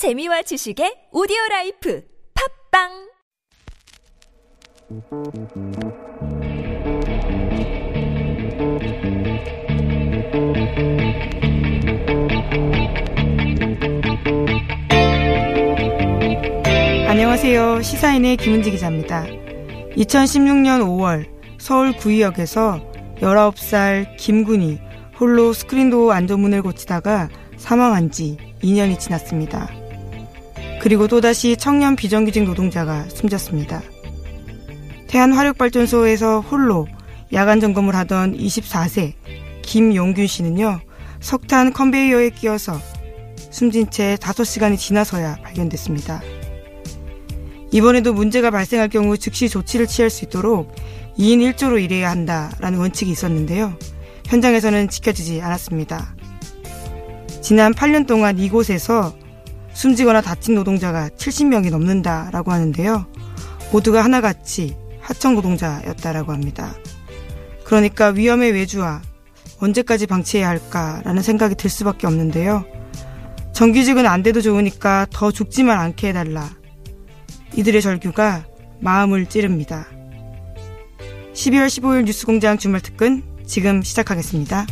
재미와 지식의 오디오 라이프 팟빵 안녕하세요. 시사인의 김은지 기자입니다. 2016년 5월 서울 구의역에서 19살 김군이 홀로 스크린도어 안전문을 고치다가 사망한 지 2년이 지났습니다. 그리고 또다시 청년 비정규직 노동자가 숨졌습니다. 태안화력발전소에서 홀로 야간 점검을 하던 24세 김용균 씨는요, 석탄 컨베이어에 끼어서 숨진 채 5시간이 지나서야 발견됐습니다. 이번에도 문제가 발생할 경우 즉시 조치를 취할 수 있도록 2인 1조로 일해야 한다라는 원칙이 있었는데요. 현장에서는 지켜지지 않았습니다. 지난 8년 동안 이곳에서 숨지거나 다친 노동자가 70명이 넘는다라고 하는데요. 모두가 하나같이 하청 노동자였다라고 합니다. 그러니까 위험의 외주와 언제까지 방치해야 할까라는 생각이 들 수밖에 없는데요. 정규직은 안 돼도 좋으니까 더 죽지만 않게 해달라. 이들의 절규가 마음을 찌릅니다. 12월 15일 뉴스공장 주말 특근 지금 시작하겠습니다.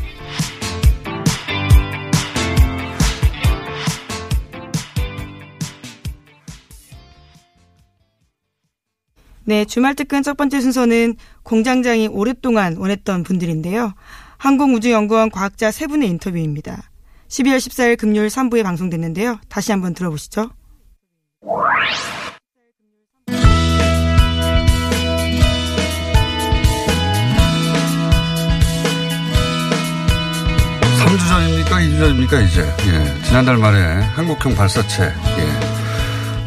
네, 주말 특근 첫 번째 순서는 공장장이 오랫동안 원했던 분들인데요. 항공우주연구원 과학자 세 분의 인터뷰입니다. 12월 14일 금요일 3부에 방송됐는데요. 다시 한번 들어보시죠. 삼주 전입니까? 이주 전입니까? 이제. 예. 지난달 말에 한국형 발사체. 예.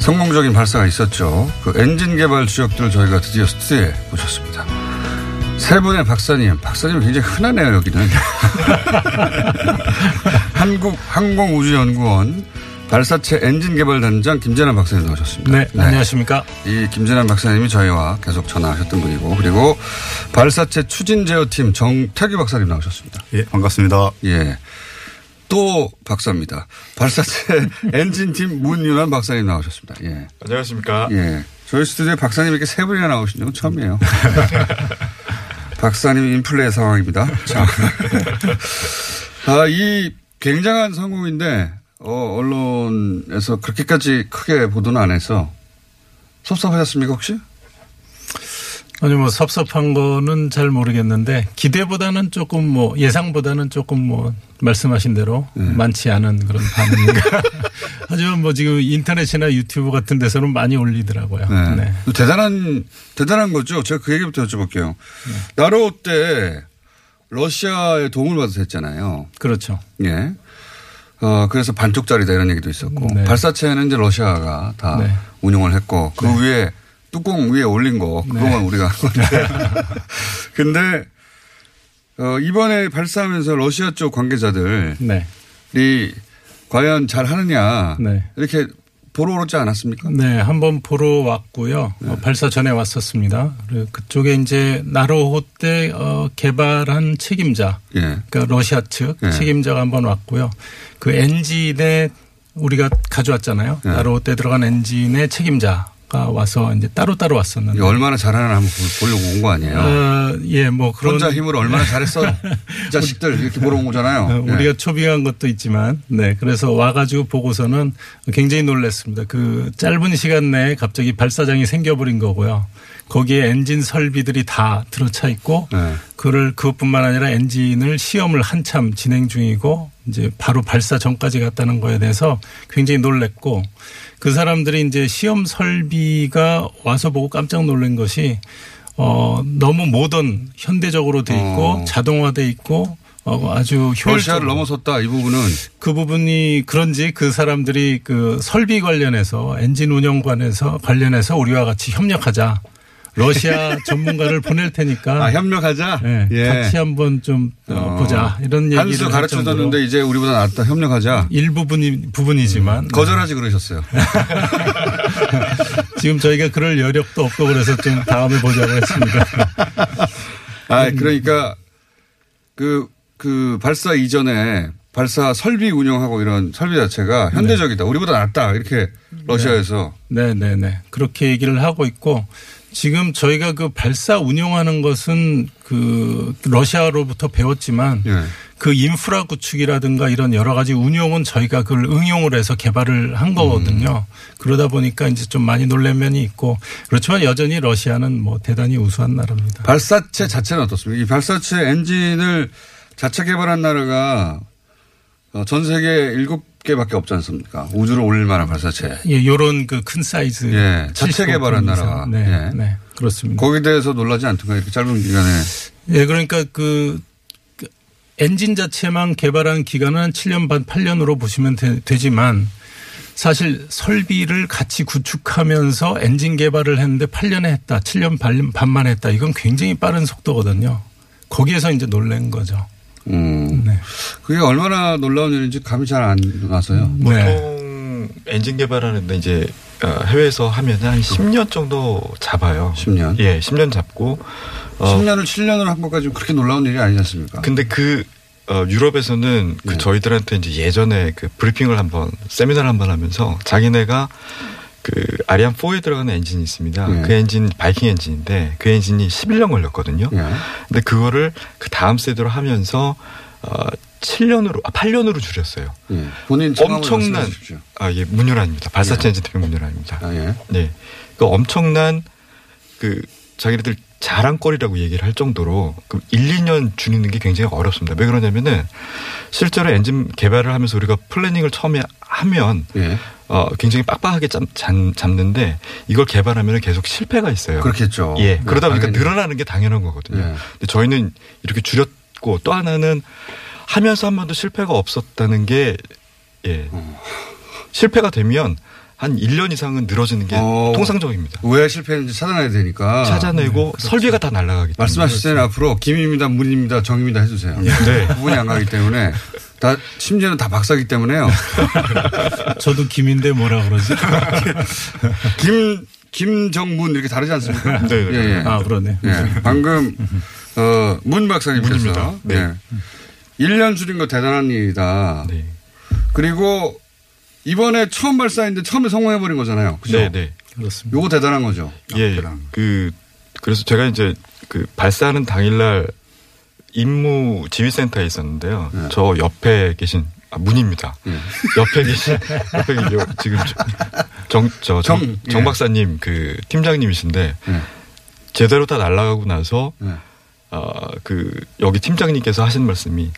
성공적인 발사가 있었죠. 그 엔진 개발 주역들을 저희가 드디어 스튜디오에 모셨습니다. 세 분의 박사님. 박사님 굉장히 흔하네요, 여기는. 한국 항공우주연구원 발사체 엔진 개발 단장 김재남 박사님 나오셨습니다. 네, 안녕하십니까. 이 김재남 박사님이 저희와 계속 전화하셨던 분이고, 그리고 발사체 추진 제어팀 정태규 박사님 나오셨습니다. 예, 반갑습니다. 예. 또 박사입니다. 발사체 엔진팀 문윤환 박사님 나오셨습니다. 예. 안녕하십니까. 예. 저희 스튜디오에 박사님 이렇게 세 분이나 나오신 적은 처음이에요. 박사님 인플레 상황입니다. 자. 아, 이 굉장한 성공인데, 어, 언론에서 그렇게까지 크게 보도는 안 해서 섭섭하셨습니까, 혹시? 아니 뭐 섭섭한 거는 잘 모르겠는데 기대보다는 조금 뭐 예상보다는 조금 뭐 말씀하신 대로 네. 많지 않은 그런 반응인가. 하지만 뭐 지금 인터넷이나 유튜브 같은 데서는 많이 올리더라고요. 네. 네. 대단한, 대단한 거죠. 제가 그 얘기부터 여쭤볼게요. 나로 때 러시아의 도움을 받아서 했잖아요. 그렇죠. 예. 어, 그래서 반쪽짜리다 이런 얘기도 있었고. 네. 발사체는 이제 러시아가 다 네. 운용을 했고 그 위에 뚜껑 위에 올린 거 그거만 우리가 한 건데. 근데 어, 이번에 발사하면서 러시아 쪽 관계자들이 네. 과연 잘 하느냐 네. 이렇게 보러 오지 않았습니까? 네, 한번 보러 왔고요. 어, 발사 전에 왔었습니다. 그쪽에 이제 나로호 때 어, 개발한 책임자, 예. 그러니까 러시아 측 네. 책임자가 한번 왔고요. 그 엔진에 우리가 가져왔잖아요. 네. 나로호 때 들어간 엔진의 책임자가 와서 이제 따로 따로 왔었는데. 이게 얼마나 잘하나 한번 보- 보려고 온 거 아니에요? 어, 예, 뭐 그런 혼자 힘으로 얼마나 잘했어. 이 자식들 이렇게 보러 온 거잖아요. 어, 예. 우리가 초빙한 것도 있지만, 네. 그래서 와가지고 보고서는 굉장히 놀랐습니다. 그 짧은 시간 내에 갑자기 발사장이 생겨버린 거고요. 거기에 엔진 설비들이 다 들어차 있고, 네. 그를 그것뿐만 아니라 엔진을 시험을 한참 진행 중이고, 이제 바로 발사 전까지 갔다는 거에 대해서 굉장히 놀랬고, 그 사람들이 이제 시험 설비가 와서 보고 깜짝 놀란 것이 어, 너무 모던 현대적으로 돼 있고 어. 자동화돼 있고 어, 아주 효율적으로 러시아를 넘어섰다 이 부분은 그 부분이 그런지 그 사람들이 그 설비 관련해서 엔진 운영 관해서 관련해서 우리와 같이 협력하자. 러시아 전문가를 보낼 테니까 아, 협력하자. 네, 예. 같이 한번 좀 어, 어. 보자 이런 얘기를 한수 할 가르쳐 정도로 줬는데 이제 우리보다 낫다 협력하자. 일부분이 부분이지만 거절하지 그러셨어요. 지금 저희가 그럴 여력도 없고 그래서 좀 다음에 보자고 했습니다. 아, 그러니까 그, 그 발사 이전에 발사 설비 운영하고 이런 설비 자체가 현대적이다. 우리보다 낫다. 이렇게 러시아에서. 네네네. 그렇게 얘기를 하고 있고 지금 저희가 그 발사 운영하는 것은 그 러시아로부터 배웠지만 예. 그 인프라 구축이라든가 이런 여러 가지 운용은 저희가 그걸 응용을 해서 개발을 한 거거든요. 그러다 보니까 이제 좀 많이 놀란 면이 있고 그렇지만 여전히 러시아는 뭐 대단히 우수한 나라입니다. 발사체 자체는 어떻습니까? 이 발사체 엔진을 자체 개발한 나라가 어, 전 세계 일곱 개밖에 없지 않습니까? 우주로 올릴 만한 발사체. 예, 요런 그 큰 사이즈. 예, 자체 75 개발한. 나라가. 네, 예. 네, 그렇습니다. 거기에 대해서 놀라지 않던가 이렇게 짧은 기간에. 예, 그러니까 그, 그 엔진 자체만 개발한 기간은 한 7년 반, 8년으로 보시면 되, 지만 사실 설비를 같이 구축하면서 엔진 개발을 했는데 8년에 했다, 7년 반- 반만 했다. 이건 굉장히 빠른 속도거든요. 거기에서 이제 놀란 거죠. 음. 네. 그게 얼마나 놀라운 일인지 감이 잘 안 와서요. 네. 보통 엔진 개발하는데 이제 어, 해외에서 하면 한 10년 정도 잡아요. 10년. 예, 10년 잡고 어, 10년을 7년으로 한 것까지 그렇게 놀라운 일이 아니지 않습니까? 근데 그 어, 유럽에서는 그 네. 저희들한테 이제 예전에 그 브리핑을 한번 세미나를 한번 하면서 자기네가 그 아리안 4에 들어가는 엔진이 있습니다. 네. 그 엔진 바이킹 엔진인데 그 엔진이 11년 걸렸거든요. 예. 근데 그거를 그 다음 세대로 하면서 어 7년으로 아 8년으로 줄였어요. 예. 본인 엄청난 말씀해 주십시오. 아, 예, 문윤완입니다. 발사체 예. 엔진 대표 문윤완입니다. 아, 예. 네. 그 엄청난 그 자기네들 자랑거리라고 얘기를 할 정도로 그 1, 2년 줄이는 게 굉장히 어렵습니다. 왜 그러냐면은 실제로 엔진 개발을 하면서 우리가 플래닝을 처음에 하면 예. 어 굉장히 빡빡하게 잡, 잡, 잡 는데 이걸 개발하면 계속 실패가 있어요. 그렇겠죠. 예. 네, 그러다 보니까 당연히. 늘어나는 게 당연한 거거든요. 예. 근데 저희는 이렇게 줄였고 또 하나는 하면서 한 번도 실패가 없었다는 게 예. 어. 실패가 되면 한 1년 이상은 늘어지는 게 어. 통상적입니다. 왜 실패했는지 찾아내야 되니까. 찾아내고 설비가 다 날아가기 때문에. 말씀하실 때는 앞으로 김입니다, 문입니다, 정입니다 해주세요. 네. 구분이 안 가기 때문에 다 심지어는 다 박사기 때문에요. 저도 김인데 뭐라 그러지? 김 김정문 이렇게 다르지 않습니까? 네, 네. 예, 예. 아, 그러네. 예. 방금 어, 문 박사님께서 문입니다. 네. 예. 1년 줄인 거 대단한 일이다. 네. 그리고 이번에 처음 발사했는데 처음에 성공해버린 거잖아요. 그죠? 네, 네. 그렇습니다. 요거 대단한 거죠. 예. 대단한 거. 그 그래서 제가 이제 그 발사하는 당일날 임무 지휘센터에 있었는데요. 네. 저 옆에 계신 아, 문입니다. 예. 옆에 계신 옆에 계신 요- 지금 정 저 정, 정, 정 예. 박사님 그 팀장님이신데 예. 제대로 다 날아가고 나서 예. 어그 여기 팀장님께서 하신 말씀이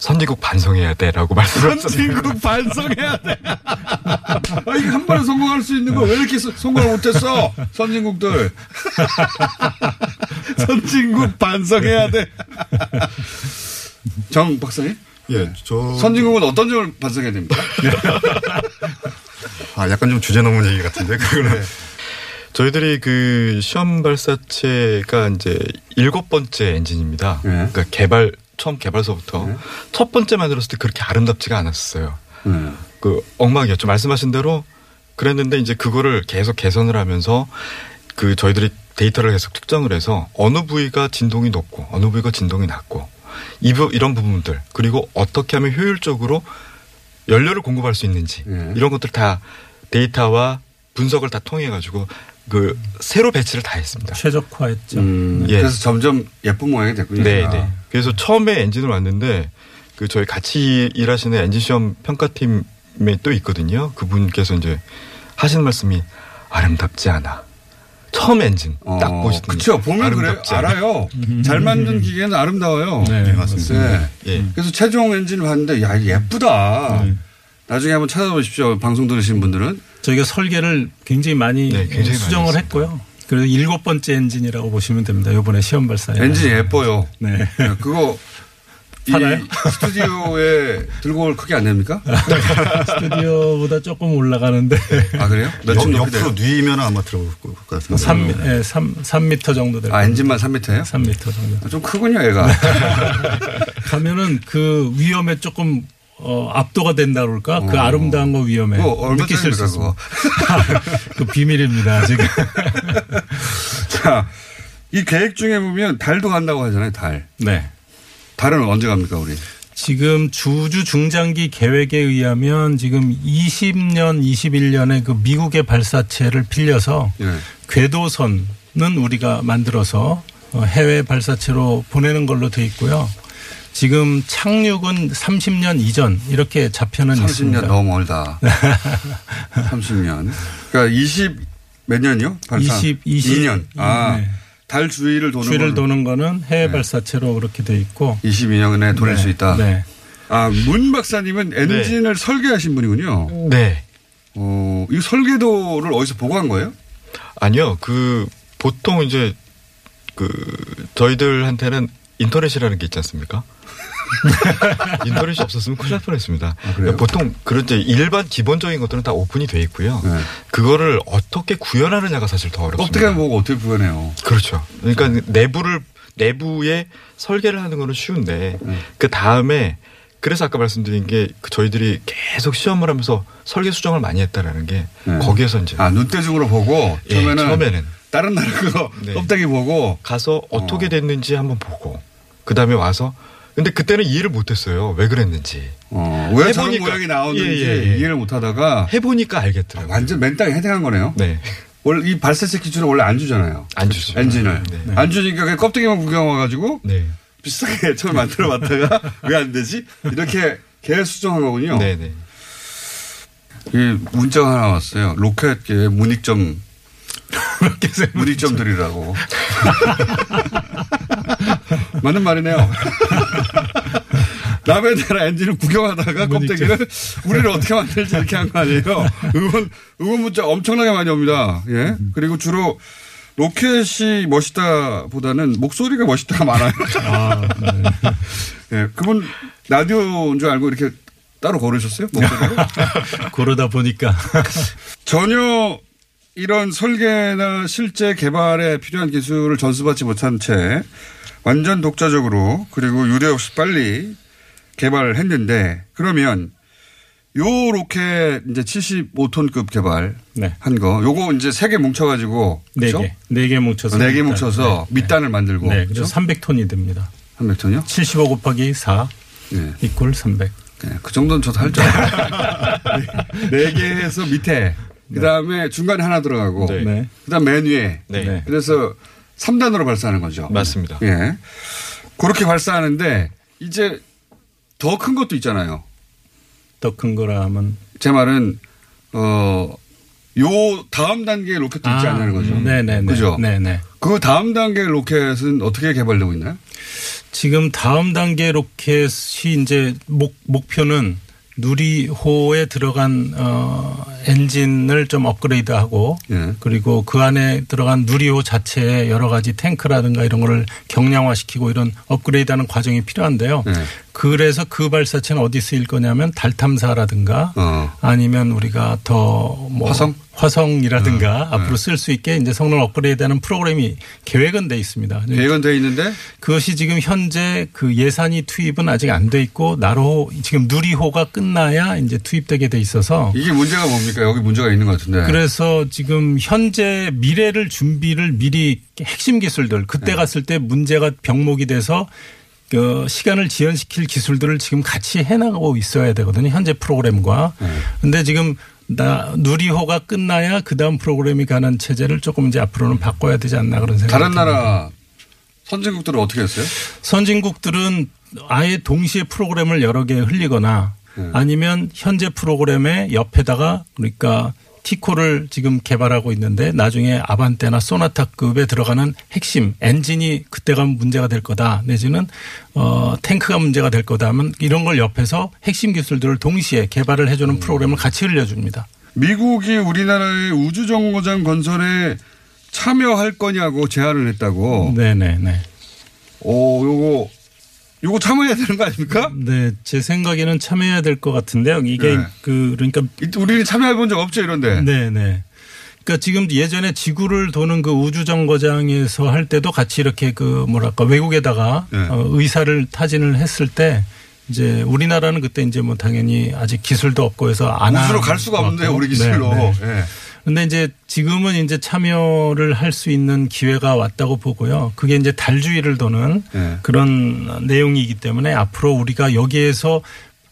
선진국 반성해야 돼라고 말씀하셨어요. 선진국 반성해야 돼. 아, 이거 한 번에 성공할 수 있는 거 왜 이렇게 서- 성공을 못했어? 선진국들. 선진국 반성해야 돼. 정 박사님? 예, 저. 선진국은 어떤 점을 반성해야 됩니까? 아, 약간 좀 주제 넘은 얘기 같은데, 그거는. 저희들이 그 시험 발사체가 이제 일곱 번째 엔진입니다. 네. 그러니까 개발 처음 개발서부터 네. 첫 번째 만들었을 때 그렇게 아름답지가 않았어요. 네. 그 엉망이었죠. 말씀하신 대로 그랬는데 이제 그거를 계속 개선을 하면서 그 저희들이 데이터를 계속 특정을 해서 어느 부위가 진동이 높고 어느 부위가 진동이 낮고 이 부, 이런 부분들 그리고 어떻게 하면 효율적으로 연료를 공급할 수 있는지 네. 이런 것들 다 데이터와 분석을 다 통해 가지고 그 새로 배치를 다 했습니다. 최적화했죠. 음, 예. 그래서 점점 예쁜 모양이 됐군요. 네, 아. 네. 그래서 처음에 엔진을 왔는데 그 저희 같이 일하시는 엔진 시험 평가팀에 또 있거든요. 그분께서 이제 하시는 말씀이 아름답지 않아. 처음 엔진 딱 어, 보시더니 그쵸. 보면 그래요. 아름답지 않아. 알아요. 잘 만든 기계는 아름다워요. 네, 맞습니다. 네. 예. 그래서 최종 엔진을 봤는데 야 예쁘다. 나중에 한번 찾아보십시오. 방송 들으신 분들은. 저희가 설계를 굉장히 많이 네, 굉장히 많이 수정을 했습니다. 했고요. 그래서 일곱 번째 엔진이라고 보시면 됩니다. 이번에 시험 발사에. 엔진이 예뻐요. 네. 네, 그거 이 팔아요? 스튜디오에 들고 올 크기 안 됩니까? 스튜디오보다 조금 올라가는데 아 그래요? 몇층 옆? 옆으로 뉘으면 아마 들어올 것 같은데. 3, 예, 3, 3m 정도 될 아. 엔진만 3m예요? 3m 정도. 좀 크군요, 얘가. 가면은 그 위엄에 조금 어, 압도가 된다 그럴까? 그 어. 아름다운 거 위험에 얼마 느끼실 수 있습니다. 그 비밀입니다, 지금. 자, 이 계획 중에 보면 달도 간다고 하잖아요, 달. 네. 달은 언제 갑니까, 우리? 지금 주주 중장기 계획에 의하면 지금 20년, 21년에 그 미국의 발사체를 빌려서 예. 궤도선은 우리가 만들어서 어, 해외 발사체로 보내는 걸로 돼 있고요. 지금 착륙은 30년 이전 이렇게 잡혀는 30년 있습니다. 너무 멀다. 30년. 그러니까 20 몇 년이요? 발사? 20, 20 2년. 아, 네. 달 주위를 도는 주위를 걸로. 도는 거는 해외 네. 발사체로 그렇게 돼 있고 22년에 돌릴 네. 수 있다. 네. 아, 문 박사님은 엔진을 설계하신 분이군요. 네. 어, 이 설계도를 어디서 보고 한 거예요? 아니요. 그 보통 이제 그 저희들한테는 인터넷이라는 게 있지 않습니까? 인터넷이 없었으면 큰일 날 뻔했습니다. 아? 보통 그런 이제 일반 기본적인 것들은 다 오픈이 돼 있고요. 네. 그거를 어떻게 구현하느냐가 사실 더 어렵습니다. 어떻게 보고 어떻게 구현해요? 그렇죠. 그러니까 내부를 내부에 설계를 하는 거는 쉬운데 네. 그 다음에 그래서 아까 말씀드린 게그 저희들이 계속 시험을 하면서 설계 수정을 많이 했다라는 게 네. 거기에서 이제 아, 눈대중으로 보고 예, 처음에는, 처음에는 다른 나라 그거 네. 껍데기 보고 가서 어떻게 어. 됐는지 한번 보고 그 다음에 와서 근데 그때는 이해를 못했어요. 왜 그랬는지 어, 왜 저런 해보니까. 모양이 나오는지 예, 예, 예. 이해를 못 하다가 해보니까 알겠더라고요. 완전 맨땅에 헤딩한 거네요. 네. 원래 이 발사체 기준은 원래 안 주잖아요. 안 주죠. 엔진을. 네. 안 주니까 그냥 껍데기만 구경 와가지고 네. 비슷하게 처음 만들어 봤다가 왜 안 되지? 이렇게 계획 수정한 거군요. 네. 네. 이 문자가 하나 왔어요. 로켓계 문익점 문익점 드리라고. 맞는 말이네요. 남의 나라 엔진을 구경하다가 껍데기를 우리를 어떻게 만들지 이렇게 한 거 아니에요. 응원, 응원 문자 엄청나게 많이 옵니다. 예. 그리고 주로 로켓이 멋있다 보다는 목소리가 멋있다가 많아요. 아, 네. 예. 그분 라디오인 줄 알고 이렇게 따로 걸으셨어요? 목소리로? 그러다 보니까 전혀 이런 설계나 실제 개발에 필요한 기술을 전수받지 못한 채 완전 독자적으로 그리고 유례 없이 빨리 개발을 했는데 그러면 요 로켓 이제 75톤급 개발한 네. 거 요거 이제 세 개 뭉쳐 가지고 네 그렇죠? 개, 네개 뭉쳐서 네개 밑단. 뭉쳐서 네. 밑단을 만들고 네, 그렇죠? 그래서 300톤이 됩니다. 300톤이요? 75 곱하기 4 네. 이꼴 300. 네, 그 정도는 저도 할 줄 알아요. 네 개에서 밑에 그 다음에 중간에 하나 들어가고 네. 네. 그 다음 맨 위에 네. 네. 그래서 3단으로 발사하는 거죠. 맞습니다. 예. 그렇게 발사하는데 이제 더 큰 것도 있잖아요. 더 큰 거라 하면 제 말은 어, 요 다음 단계의 로켓도 있지 않냐는 거죠. 네네네. 그죠? 네네. 그 다음 단계 로켓은 어떻게 개발되고 있나요? 지금 다음 단계 로켓이 이제 목, 목표는 누리호에 들어간 어 엔진을 좀 업그레이드하고 예. 그리고 그 안에 들어간 누리호 자체에 여러 가지 탱크라든가 이런 거를 경량화시키고 이런 업그레이드하는 과정이 필요한데요. 네. 그래서 그 발사체는 어디 쓰일 거냐면 달 탐사라든가 어. 아니면 우리가 더뭐 화성? 화성이라든가 어, 앞으로 쓸 수 있게 이제 성능 업그레이드하는 프로그램이 계획은 돼 있습니다. 계획은 돼 있는데 그것이 지금 현재 그 예산이 투입은 아직 안 돼 있고 나로 지금 누리호가 끝나야 이제 투입되게 돼 있어서 이게 문제가 뭡니까? 여기 문제가 있는 것 같은데. 그래서 지금 현재 미래를 준비를 미리 핵심 기술들 그때 네. 갔을 때 문제가 병목이 돼서 그 시간을 지연시킬 기술들을 지금 같이 해나가고 있어야 되거든요. 현재 프로그램과. 네. 근데 지금 나 누리호가 끝나야 그 다음 프로그램이 가는 체제를 조금 이제 앞으로는 바꿔야 되지 않나 그런 생각이 다른 듭니다. 나라 선진국들은 어떻게 했어요? 선진국들은 아예 동시에 프로그램을 여러 개 흘리거나 네. 아니면 현재 프로그램의 옆에다가 그러니까 티코를 지금 개발하고 있는데 나중에 아반떼나 소나타급에 들어가는 핵심 엔진이 그때 가면 문제가 될 거다 내지는 어 탱크가 문제가 될 거다 하면 이런 걸 옆에서 핵심 기술들을 동시에 개발을 해주는 음. 프로그램을 같이 흘려줍니다. 미국이 우리나라의 우주정거장 건설에 참여할 거냐고 제안을 했다고. 네네네. 오, 요거, 요거 참여해야 되는 거 아닙니까? 네, 제 생각에는 참여해야 될 것 같은데요. 이게 네. 그 그러니까 이- 우리는 참여해 본 적 없죠, 이런데. 네, 네. 그러니까 지금 예전에 지구를 도는 그 우주 정거장에서 할 때도 같이 이렇게 그 뭐랄까 외국에다가 네. 어, 의사를 타진을 했을 때 이제 우리나라는 그때 이제 뭐 당연히 아직 기술도 없고 해서 안 우주로 한갈 수가 것 없는데. 우리 기술로. 네, 네. 예. 근데 이제 지금은 이제 참여를 할 수 있는 기회가 왔다고 보고요. 그게 이제 달주의를 도는 네. 그런 내용이기 때문에 앞으로 우리가 여기에서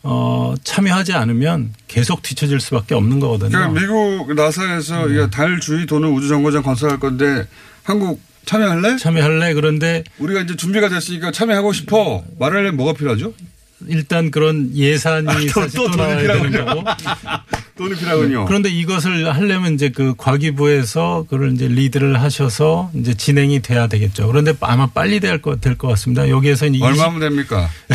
어 참여하지 않으면 계속 뒤처질 수밖에 없는 거거든요. 그러니까 미국 나사에서 네. 이달 주위 도는 우주 정거장 건설할 건데 한국 참여할래? 참여할래 그런데 우리가 이제 준비가 됐으니까 참여하고 싶어. 말하려면 뭐가 필요하죠? 일단 그런 예산이 아, 또- 사실 또 또, 돈이 나와야 되는. 거고. 돈이 필요하군요. 그런데 이것을 하려면 이제 그 과기부에서 그걸 이제 리드를 하셔서 이제 진행이 돼야 되겠죠. 그런데 아마 빨리 될 것, 될 것 같습니다. 여기에서 이제 얼마면 됩니까?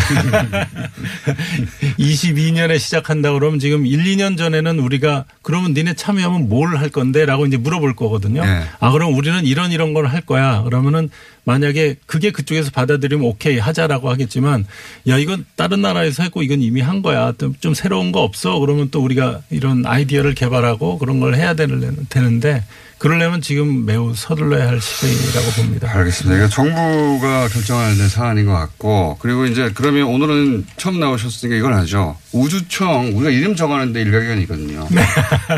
22년에 시작한다 그러면 지금 1, 2년 전에는 우리가 그러면 니네 참여하면 뭘 할 건데 라고 이제 물어볼 거거든요. 네. 아, 그럼 우리는 이런 이런 걸 할 거야. 그러면은 만약에 그게 그쪽에서 받아들이면 오케이 하자라고 하겠지만 야, 이건 다른 나라에서 했고 이건 이미 한 거야. 좀, 좀 새로운 거 없어. 그러면 또 우리가 이런 아이디어를 개발하고 그런 걸 해야 되는- 되는데 그러려면 지금 매우 서둘러야 할 시기라고 봅니다. 알겠습니다. 이거 정부가 결정할 내 사안인 것 같고 그리고 이제 그러면 오늘은 처음 나오셨으니까 이걸 하죠. 우주청 우리가 이름 정하는데 일가견이 있거든요.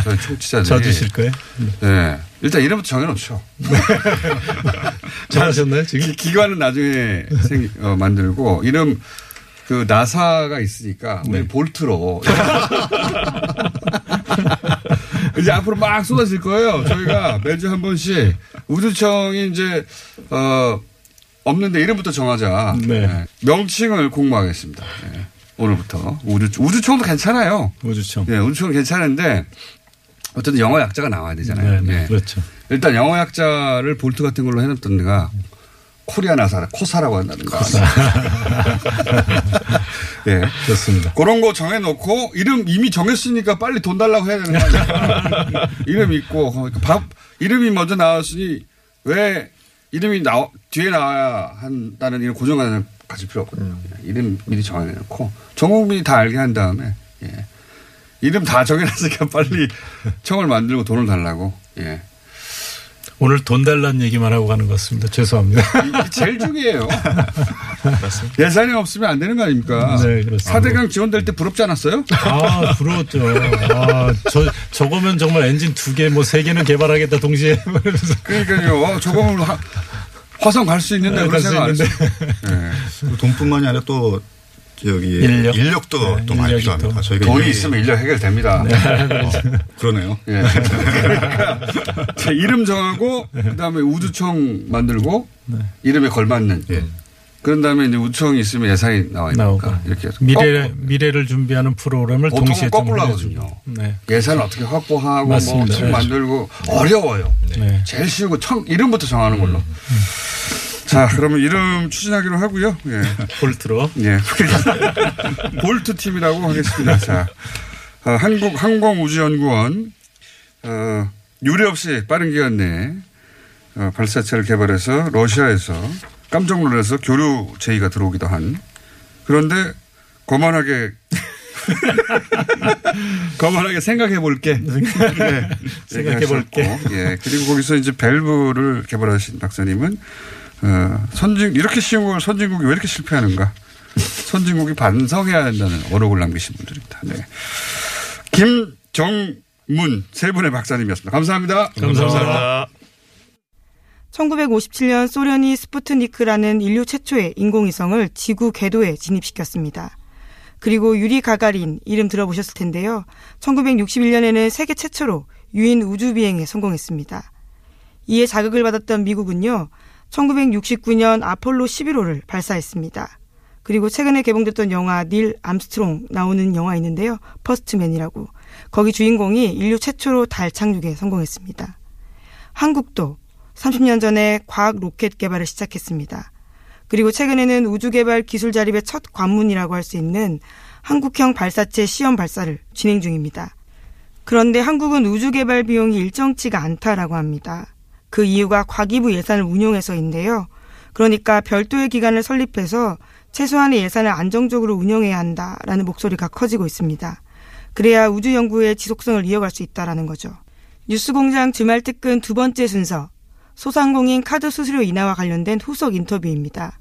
저희 청취자들이. 져주실 거예요? 네. 일단 이름부터 정해놓죠. 잘하셨나요 지금? 기- 기관은 나중에 생, 어, 만들고 이름 그 나사가 있으니까 우리 네. 볼트로 이제 앞으로 막 쏟아질 거예요. 저희가 매주 한 번씩 우주청이 이제 어 없는데 이름부터 정하자. 네. 네. 명칭을 공모하겠습니다. 네. 오늘부터 우주 우주청도 괜찮아요. 우주청. 예, 우주청은 괜찮은데 어쨌든 영어 약자가 나와야 되잖아요. 네, 네, 예. 그렇죠. 일단 영어 약자를 볼트 같은 걸로 해놨던 데가 코리아 나사, 코사라고 한다든가. 예. 좋습니다. 그런 거 정해놓고 이름 이미 정했으니까 빨리 돈 달라고 해야 되는 거 아니야. 이름 있고 그러니까 밥 이름이 먼저 나왔으니 왜 이름이 나 뒤에 나와야 한다는 이런 고정관념을 가질 필요 없거든요. 그냥 이름 미리 정해놓고 전 국민이 다 알게 한 다음에 예. 이름 다 정해놨으니까 빨리 청을 만들고 돈을 달라고. 예. 오늘 돈 달라는 얘기만 하고 가는 것 같습니다. 죄송합니다. 이게 제일 중요해요. 예산이 없으면 안 되는 거 아닙니까? 네, 그렇습니다. 사대강 지원될 때 부럽지 않았어요? 아, 부러웠죠. 아, 저, 저거면 정말 엔진 두 개, 뭐 세 개는 개발하겠다 동시에. 그러니까요. 화- 화성 갈 수 있는데 네, 그런 갈수 생각 안 했어요. 네. 돈뿐만이 아니라 또 여기 인력? 인력도 네, 또 많이 필요합니다. 또. 저희가 돈이 인력이- 있으면 인력 해결됩니다. 어, 그러네요. 예. 그러니까 제 이름 정하고 그다음에 우주청 만들고 이름에 걸맞는. 예. 그런 다음에 이제 우주청이 있으면 예산이 나와 나오고. 있으니까 이렇게 미래, 거- 미래를 준비하는 프로그램을 동시에 좀 거꾸로. 하거든요. 네. 예산을 어떻게 확보하고 맞습니다. 뭐청 네. 만들고 어려워요. 네. 제일 쉬운 거 청, 이름부터 정하는 걸로. 자, 그러면 이름 추진하기로 하고요. 예. 볼트로. 예. 볼트 팀이라고 하겠습니다. 자, 어, 한국 항공우주연구원, 어, 유례 없이 빠른 기간 내에 어, 발사체를 개발해서 러시아에서 깜짝 놀라서 교류 제의가 들어오기도 한 그런데 거만하게 거만하게 생각해 볼게. 네, 생각해 볼게. 얘기하셨고, 예. 그리고 거기서 이제 밸브를 개발하신 박사님은 어, 선진 이렇게 쉬운 걸 선진국이 왜 이렇게 실패하는가? 선진국이 반성해야 한다는 어록을 남기신 분들입니다. 네. 김정문 세 분의 박사님이었습니다. 감사합니다. 감사합니다. 1957년 소련이 스푸트니크라는 인류 최초의 인공위성을 지구 궤도에 진입시켰습니다. 그리고 유리 가가린 이름 들어보셨을 텐데요. 1961년에는 세계 최초로 유인 우주 비행에 성공했습니다. 이에 자극을 받았던 미국은요. 1969년 아폴로 11호를 발사했습니다. 그리고 최근에 개봉됐던 영화 닐 암스트롱 나오는 영화 있는데요. 퍼스트맨이라고. 거기 주인공이 인류 최초로 달 착륙에 성공했습니다. 한국도 30년 전에 과학 로켓 개발을 시작했습니다. 그리고 최근에는 우주 개발 기술 자립의 첫 관문이라고 할 수 있는 한국형 발사체 시험 발사를 진행 중입니다. 그런데 한국은 우주 개발 비용이 일정치가 않다라고 합니다. 그 이유가 과기부 예산을 운용해서인데요. 그러니까 별도의 기관을 설립해서 최소한의 예산을 안정적으로 운영해야 한다라는 목소리가 커지고 있습니다. 그래야 우주 연구의 지속성을 이어갈 수 있다라는 거죠. 뉴스공장 주말 특근 두 번째 순서 소상공인 카드 수수료 인하와 관련된 후속 인터뷰입니다.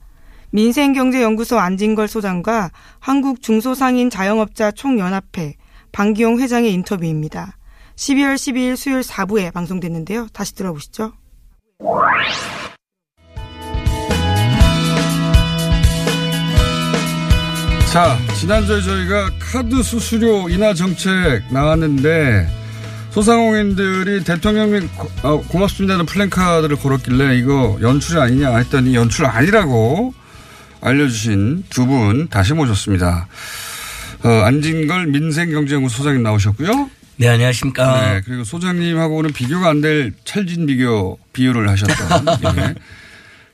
민생경제연구소 안진걸 소장과 한국중소상인 자영업자 총연합회 방기용 회장의 인터뷰입니다. 12월 12일 수요일 4부에 방송됐는데요. 다시 들어보시죠. 자, 지난주에 저희가 카드 수수료 인하 정책 나왔는데 소상공인들이 대통령님 고, 어, 고맙습니다는 플랜카드를 걸었길래 이거 연출이 아니냐 했더니 연출 아니라고 알려주신 두 분 다시 모셨습니다. 어, 안진걸 민생경제연구소 소장님 나오셨고요. 네, 안녕하십니까. 네, 그리고 소장님하고는 비교가 안 될 찰진 비교 비유를 하셨던 예.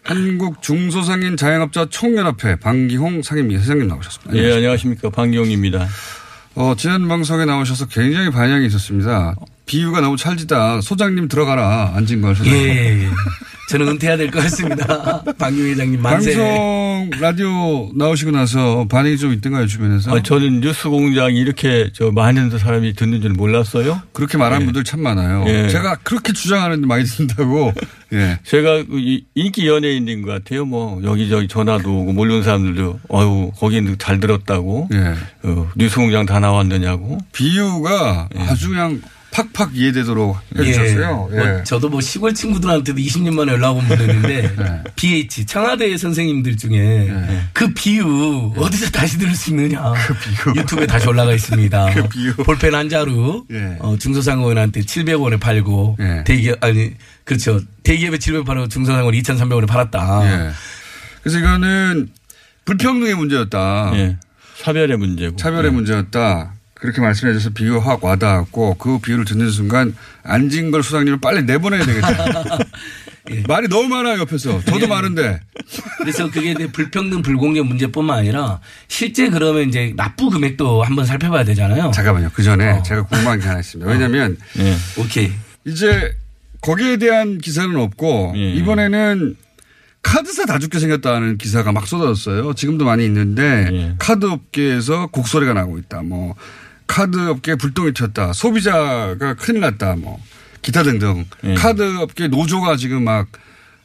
한국 중소상인 자영업자 총연합회 방기홍 상임위 회장님 나오셨습니다. 예, 안녕하십니까. 방기용입니다. 어, 지난 방송에 나오셔서 굉장히 반향이 있었습니다. 비유가 너무 찰지다. 소장님 들어가라. 안진걸 소장님. 예, 저는 은퇴해야 될 것 같습니다. 방금 회장님 만세. 방송 라디오 나오시고 나서 반응이 좀 있던가요, 주변에서? 아, 저는 뉴스 공장이 이렇게 저 많은 사람이 듣는 줄 몰랐어요. 그렇게 말하는 분들 참 많아요. 예. 제가 그렇게 주장하는데 많이 듣는다고. 예. 제가 그 이- 인기 연예인인 것 같아요. 뭐 여기저기 전화도 오고 모르는 사람들도 아유 거기는 잘 들었다고. 예. 어, 뉴스 공장 다 나왔느냐고. 비유가 아주 그냥 팍팍 이해되도록 해주셨어요. 예. 뭐 저도 뭐 시골 친구들한테도 20년 만에 연락 온분 있는데 네. BH 청와대 선생님들 중에 그 비유 어디서 다시 들을 수 있느냐. 유튜브에 다시 올라가 있습니다. 그 비유. 볼펜 한 자루 예. 어, 중소상공인한테 700원에 팔고 예. 대기업 아니 그렇죠 대기업에 700원 팔고 중소상공인 2,300원에 팔았다. 예. 그래서 이거는 불평등의 문제였다. 예. 사별의 문제고. 차별의 문제였다. 그렇게 말씀해 주셔서 비유가 확 와닿았고 그 비유를 듣는 순간 안진걸 소장님을 빨리 내보내야 되겠다. 예. 말이 너무 많아요 옆에서. 저도 많은데. 그래서 그게 이제 불평등 불공정 문제뿐만 아니라 실제 그러면 이제 납부 금액도 한번 살펴봐야 되잖아요. 잠깐만요. 그 전에 어. 제가 궁금한 게 하나 있습니다. 왜냐하면 예. 오케이. 이제 거기에 대한 기사는 없고 예. 이번에는 카드사 다 죽게 생겼다는 기사가 막 쏟아졌어요. 지금도 많이 있는데 예. 카드 업계에서 곡소리가 나고 있다. 뭐 카드 업계 불똥이 튀었다. 소비자가 큰일 났다. 뭐 기타 등등 예. 카드 업계 노조가 지금 막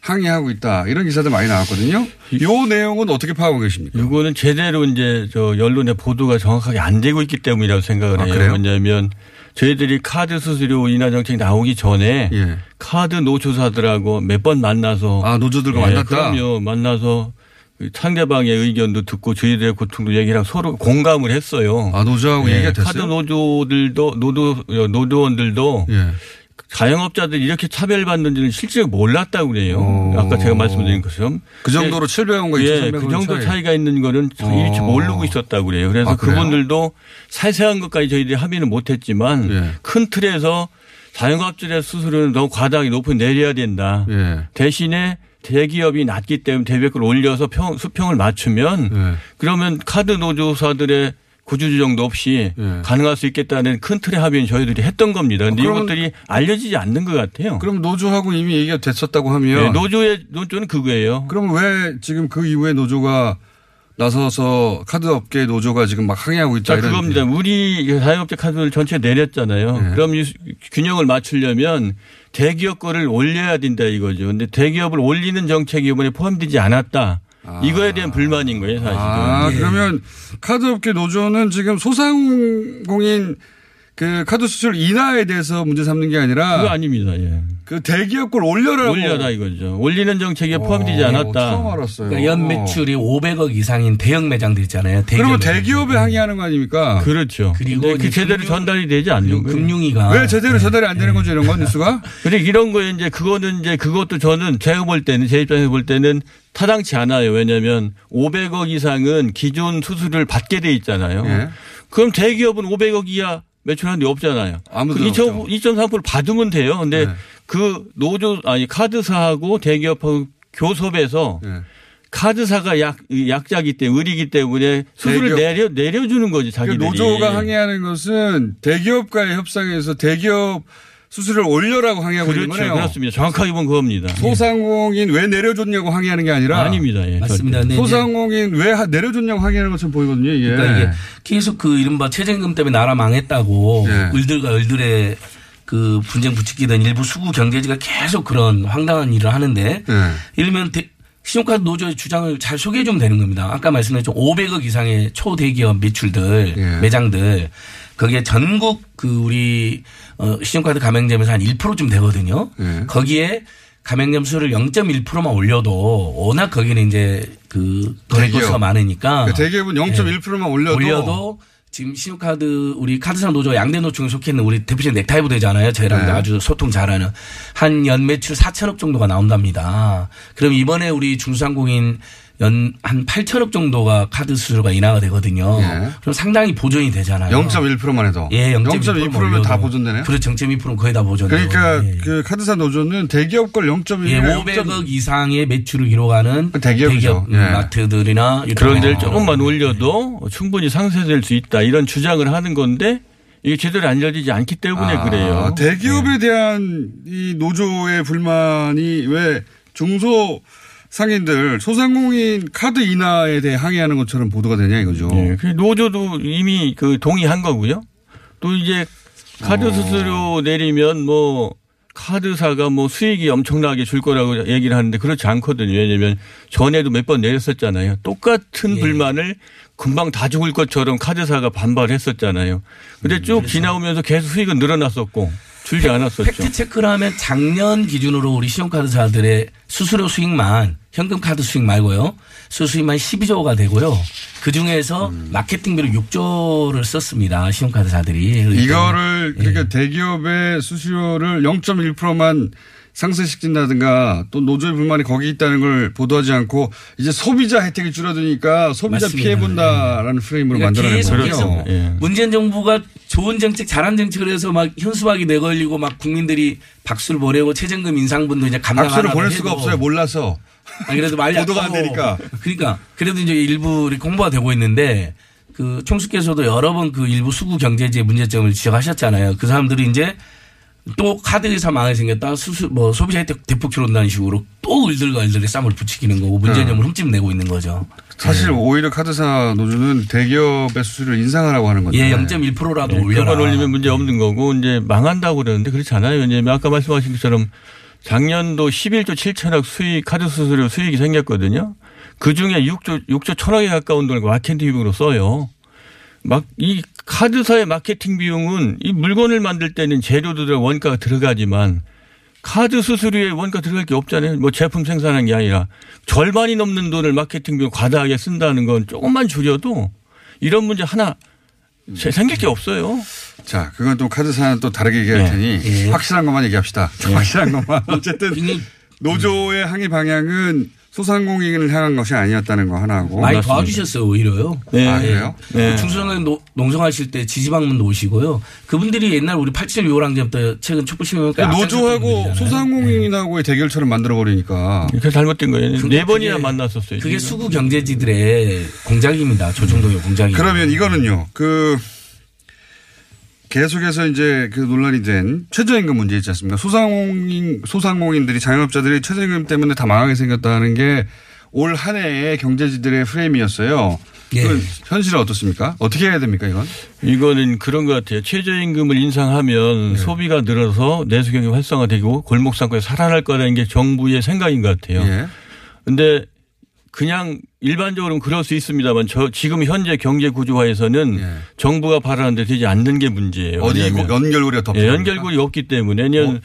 항의하고 있다. 이런 기사들 많이 나왔거든요. 요 내용은 어떻게 파악하고 계십니까? 이거는 제대로 이제 저 언론의 보도가 정확하게 안 되고 있기 때문이라고 생각을 아, 해요. 그래요? 왜냐하면 저희들이 카드 수수료 인하 정책이 나오기 전에 예. 카드 노조사들하고 몇 번 만나서 아 노조들과 예, 만났다. 그럼요. 만나서 그 상대방의 의견도 듣고 저희들의 고통도 하고 서로 공감을 했어요. 아 노조하고 예, 얘기가 됐어요. 카드 노조들도 노조 노조원들도 예. 자영업자들이 이렇게 차별받는지는 실제로 몰랐다고 그래요. 오. 아까 제가 말씀드린 것처럼 그 정도로 700원과 예, 2,300원 그 정도 차이. 차이가 있는 거는 어. 일치 모르고 있었다고 그래요. 그래서 아, 그래요? 그분들도 세세한 것까지 저희들이 합의는 못했지만 예. 큰 틀에서 자영업자의 수수료는 너무 과다하게 높이 내려야 된다. 예. 대신에 대기업이 낮기 때문에 대비액을 올려서 평, 수평을 맞추면 예. 그러면 카드 노조사들의 구조조정도 없이 예. 가능할 수 있겠다는 큰 틀의 합의는 저희들이 했던 겁니다. 근데 아, 그러면- 이것들이 알려지지 않는 것 같아요. 그럼 노조하고 이미 얘기가 됐었다고 하면 예, 노조의 노조는 그거예요. 그럼 왜 지금 그 이후에 노조가 나서서 카드 업계 노조가 지금 막 항의하고 있다 자, 이런 그겁니다. 우리 자영업자 카드를 전체 내렸잖아요. 네. 그럼 이 균형을 맞추려면 대기업 거를 올려야 된다 이거죠. 근데 대기업을 올리는 정책이 이번에 포함되지 않았다. 이거에 대한 불만인 거예요, 사실은. 아, 예. 그러면 카드 업계 노조는 지금 소상공인 그 카드 수출 인하에 대해서 문제 삼는 게 그거 아니라 아닙니다. 예. 그 대기업 걸 올려라고 올려라 이거죠. 올리는 정책에 포함되지 어, 않았다. 처음 알았어요. 그러니까 연 매출이 500억 이상인 대형 매장들 있잖아요. 그러면. 대기업에 항의하는 거 아닙니까? 그렇죠. 그리고 근데 그 제대로 금융- 전달이 되지 않는 거예요. 금융위가 왜 제대로 전달이 안 되는 거죠 이런 건 뉴스가? 그리고 이런 거에 이제 그거는 이제 그것도 저는 제가 볼 때는 제 입장에서 볼 때는 타당치 않아요. 왜냐하면 500억 이상은 기존 수수료를 받게 돼 있잖아요. 예. 그럼 대기업은 500억 이하 매출하는 데 없잖아요. 아무도 그 없죠. 2.3% 받으면 돼요. 근데 네. 그 노조 아니 카드사하고 대기업하고 교섭해서 예. 카드사가 약 약자기 때문에 의리기 때문에 대기업. 내려 내려주는 거지 그 자기들이. 노조가 항의하는 것은 대기업과의 협상에서 대기업 수수료를 올려라고 항의하고 있는 그렇죠. 거네요. 그렇습니다. 정확하게 보면 그겁니다. 소상공인 왜 내려줬냐고 항의하는 게 아니라 아닙니다. 예, 맞습니다. 네, 네. 소상공인 왜 하- 내려줬냐고 항의하는 것처럼 보이거든요. 이게. 그러니까 이게 계속 그 이른바 최저임금 때문에 나라 망했다고 예. 을들과 을들의 그 분쟁 부추기던 일부 수구 경제지가 계속 그런 황당한 일을 하는데 예. 예를 들면 대- 신용카드 노조의 주장을 잘 소개해 주면 되는 겁니다. 아까 말씀드렸죠. 500억 이상의 초대기업 매출들, 예. 매장들. 거기에 전국 그 우리 어 신용카드 가맹점에서 한 1%좀 되거든요. 예. 거기에 가맹점 수를 0.1%만 올려도 워낙 거기는 이제 그 거래. 건수가 많으니까 그러니까 대기업은 0.1%만 올려도, 예. 올려도 지금 신용카드 우리 카드사 노조 양대 노총에 속해 있는 우리 대표님 넥타이 부대잖아요. 저희랑 네. 아주 소통 잘하는 한 연 매출 4천억 정도가 나온답니다. 그럼 이번에 우리 중소상공인 연 한 8천억 정도가 카드 수수료가 인하가 되거든요. 예. 그럼 상당히 보존이 되잖아요. 0.1%만 해도 예, 0.2%면 다 보존되네요. 그렇죠. 0.2%는 거의 다 보존돼요. 그러니까 예. 그 카드사 노조는 대기업 걸 0.1, 예, 500억 이상의 매출을 기록하는 대기업이죠. 대기업 예. 마트들이나 그런 데를. 조금만 올려도 충분히 상쇄될 수 있다 이런 주장을 하는 건데 이게 제대로 알려지지 않기 때문에 아, 그래요. 대기업에 대한 이 노조의 불만이 왜 중소 상인들 소상공인 카드 인하에 대해 항의하는 것처럼 보도가 되냐 이거죠. 예, 그 노조도 이미 그 동의한 거고요. 또 이제 카드 수수료 내리면 뭐 카드사가 뭐 수익이 엄청나게 줄 거라고 얘기를 하는데 그렇지 않거든요. 왜냐하면 전에도 몇 번 내렸었잖아요. 똑같은 예. 불만을 금방 다 죽을 것처럼 카드사가 반발했었잖아요. 근데 쭉 지나오면서 계속 수익은 늘어났었고 줄지 않았었죠. 팩트 체크를 하면 작년 기준으로 우리 신용카드사들의 수수료 수익만 현금 카드 수익 말고요. 수수익만 12조가 되고요. 그 중에서 음. 마케팅비로 6조를 썼습니다. 신용카드사들이. 이거를 예. 그러니까 대기업의 수수료를 0.1%만 상쇄시킨다든가 또 노조의 불만이 거기 있다는 걸 보도하지 않고 이제 소비자 혜택이 줄어드니까 소비자 맞습니다. 피해 본다라는 프레임으로 그러니까 만들어낸 거죠. 예. 문재인 정부가 좋은 정책, 잘한 정책을 해서 막 현수막이 내걸리고 막 국민들이 박수를 보내고 최저임금 인상분도 이제 감당 박수를 보낼 수가 없어요. 몰라서. 아, 그래도 말이 보도가 안. 되니까. 그러니까 그래도 이제 일부 공부가 되고 있는데 그 총수께서도 여러 번 그 일부 수구 경제지의 문제점을 지적하셨잖아요. 그 사람들이 이제 또 카드 회사 망하게 생겼다. 수수 뭐 소비자 혜택 대폭 줄어든다는 식으로 또 을들과 을들의 쌈을 붙이기는 거고 문재인 네. 정부를 흠집 내고 있는 거죠. 사실 오히려 카드사 노조는 대기업의 수수료를 인상하라고 하는 건데. 예, 0.1%라도 예, 올려라. 그만 올리면 문제 없는 거고 이제 망한다고 그러는데 그렇지 않아요. 왜냐하면 아까 말씀하신 것처럼 작년도 11조 7천억 수익 카드 수수료 수익이 생겼거든요. 그 중에 6조 6조 천억에 가까운 돈을 마케팅 비용으로 써요. 막 이 카드사의 마케팅 비용은 이 물건을 만들 때는 재료들 원가가 들어가지만 카드 수수료에 원가 들어갈 게 없잖아요. 뭐 제품 생산한 게 아니라 절반이 넘는 돈을 마케팅 비용 과다하게 쓴다는 건 조금만 줄여도 이런 문제 하나 생길 게 없어요. 자, 그건 또 카드사는 또 다르게 얘기할 네. 테니 예. 확실한 것만 얘기합시다. 확실한 것만. 어쨌든 노조의 항의 방향은 소상공인을 향한 것이 아니었다는 거 하나고. 많이 맞습니다. 도와주셨어요 오히려요. 네. 아, 그래요? 네. 중소상인 노- 농성하실 때 지지방문도 오시고요. 그분들이 옛날 우리 87 6월 항쟁 때 최근 촛불시민회가 노조하고 소상공인하고의 대결처럼 만들어버리니까. 그게 잘못된 거예요. 네 번이나 만났었어요. 그게 지금. 수구 경제지들의 공작입니다. 조중동의 공작이. 그러면 이거는요, 그, 계속해서 이제 그 논란이 된 최저임금 문제 있지 않습니까? 소상공인, 소상공인들이 자영업자들이 최저임금 때문에 다 망하게 생겼다는 게 올 한 해의 경제지들의 프레임이었어요. 예. 그 현실은 어떻습니까? 어떻게 해야 됩니까, 이건? 이거는 그런 것 같아요. 최저임금을 인상하면 네. 소비가 늘어서 내수경이 활성화되고 골목상권이 살아날 거라는 게 정부의 생각인 것 같아요. 예. 근데 그냥 일반적으로는 그럴 수 있습니다만 저 지금 현재 경제 구조화에서는 예. 정부가 바라는 데 되지 않는 게 문제예요. 어디 왜냐하면 연결고리가 더 예? 연결고리 없기 때문에 왜냐하면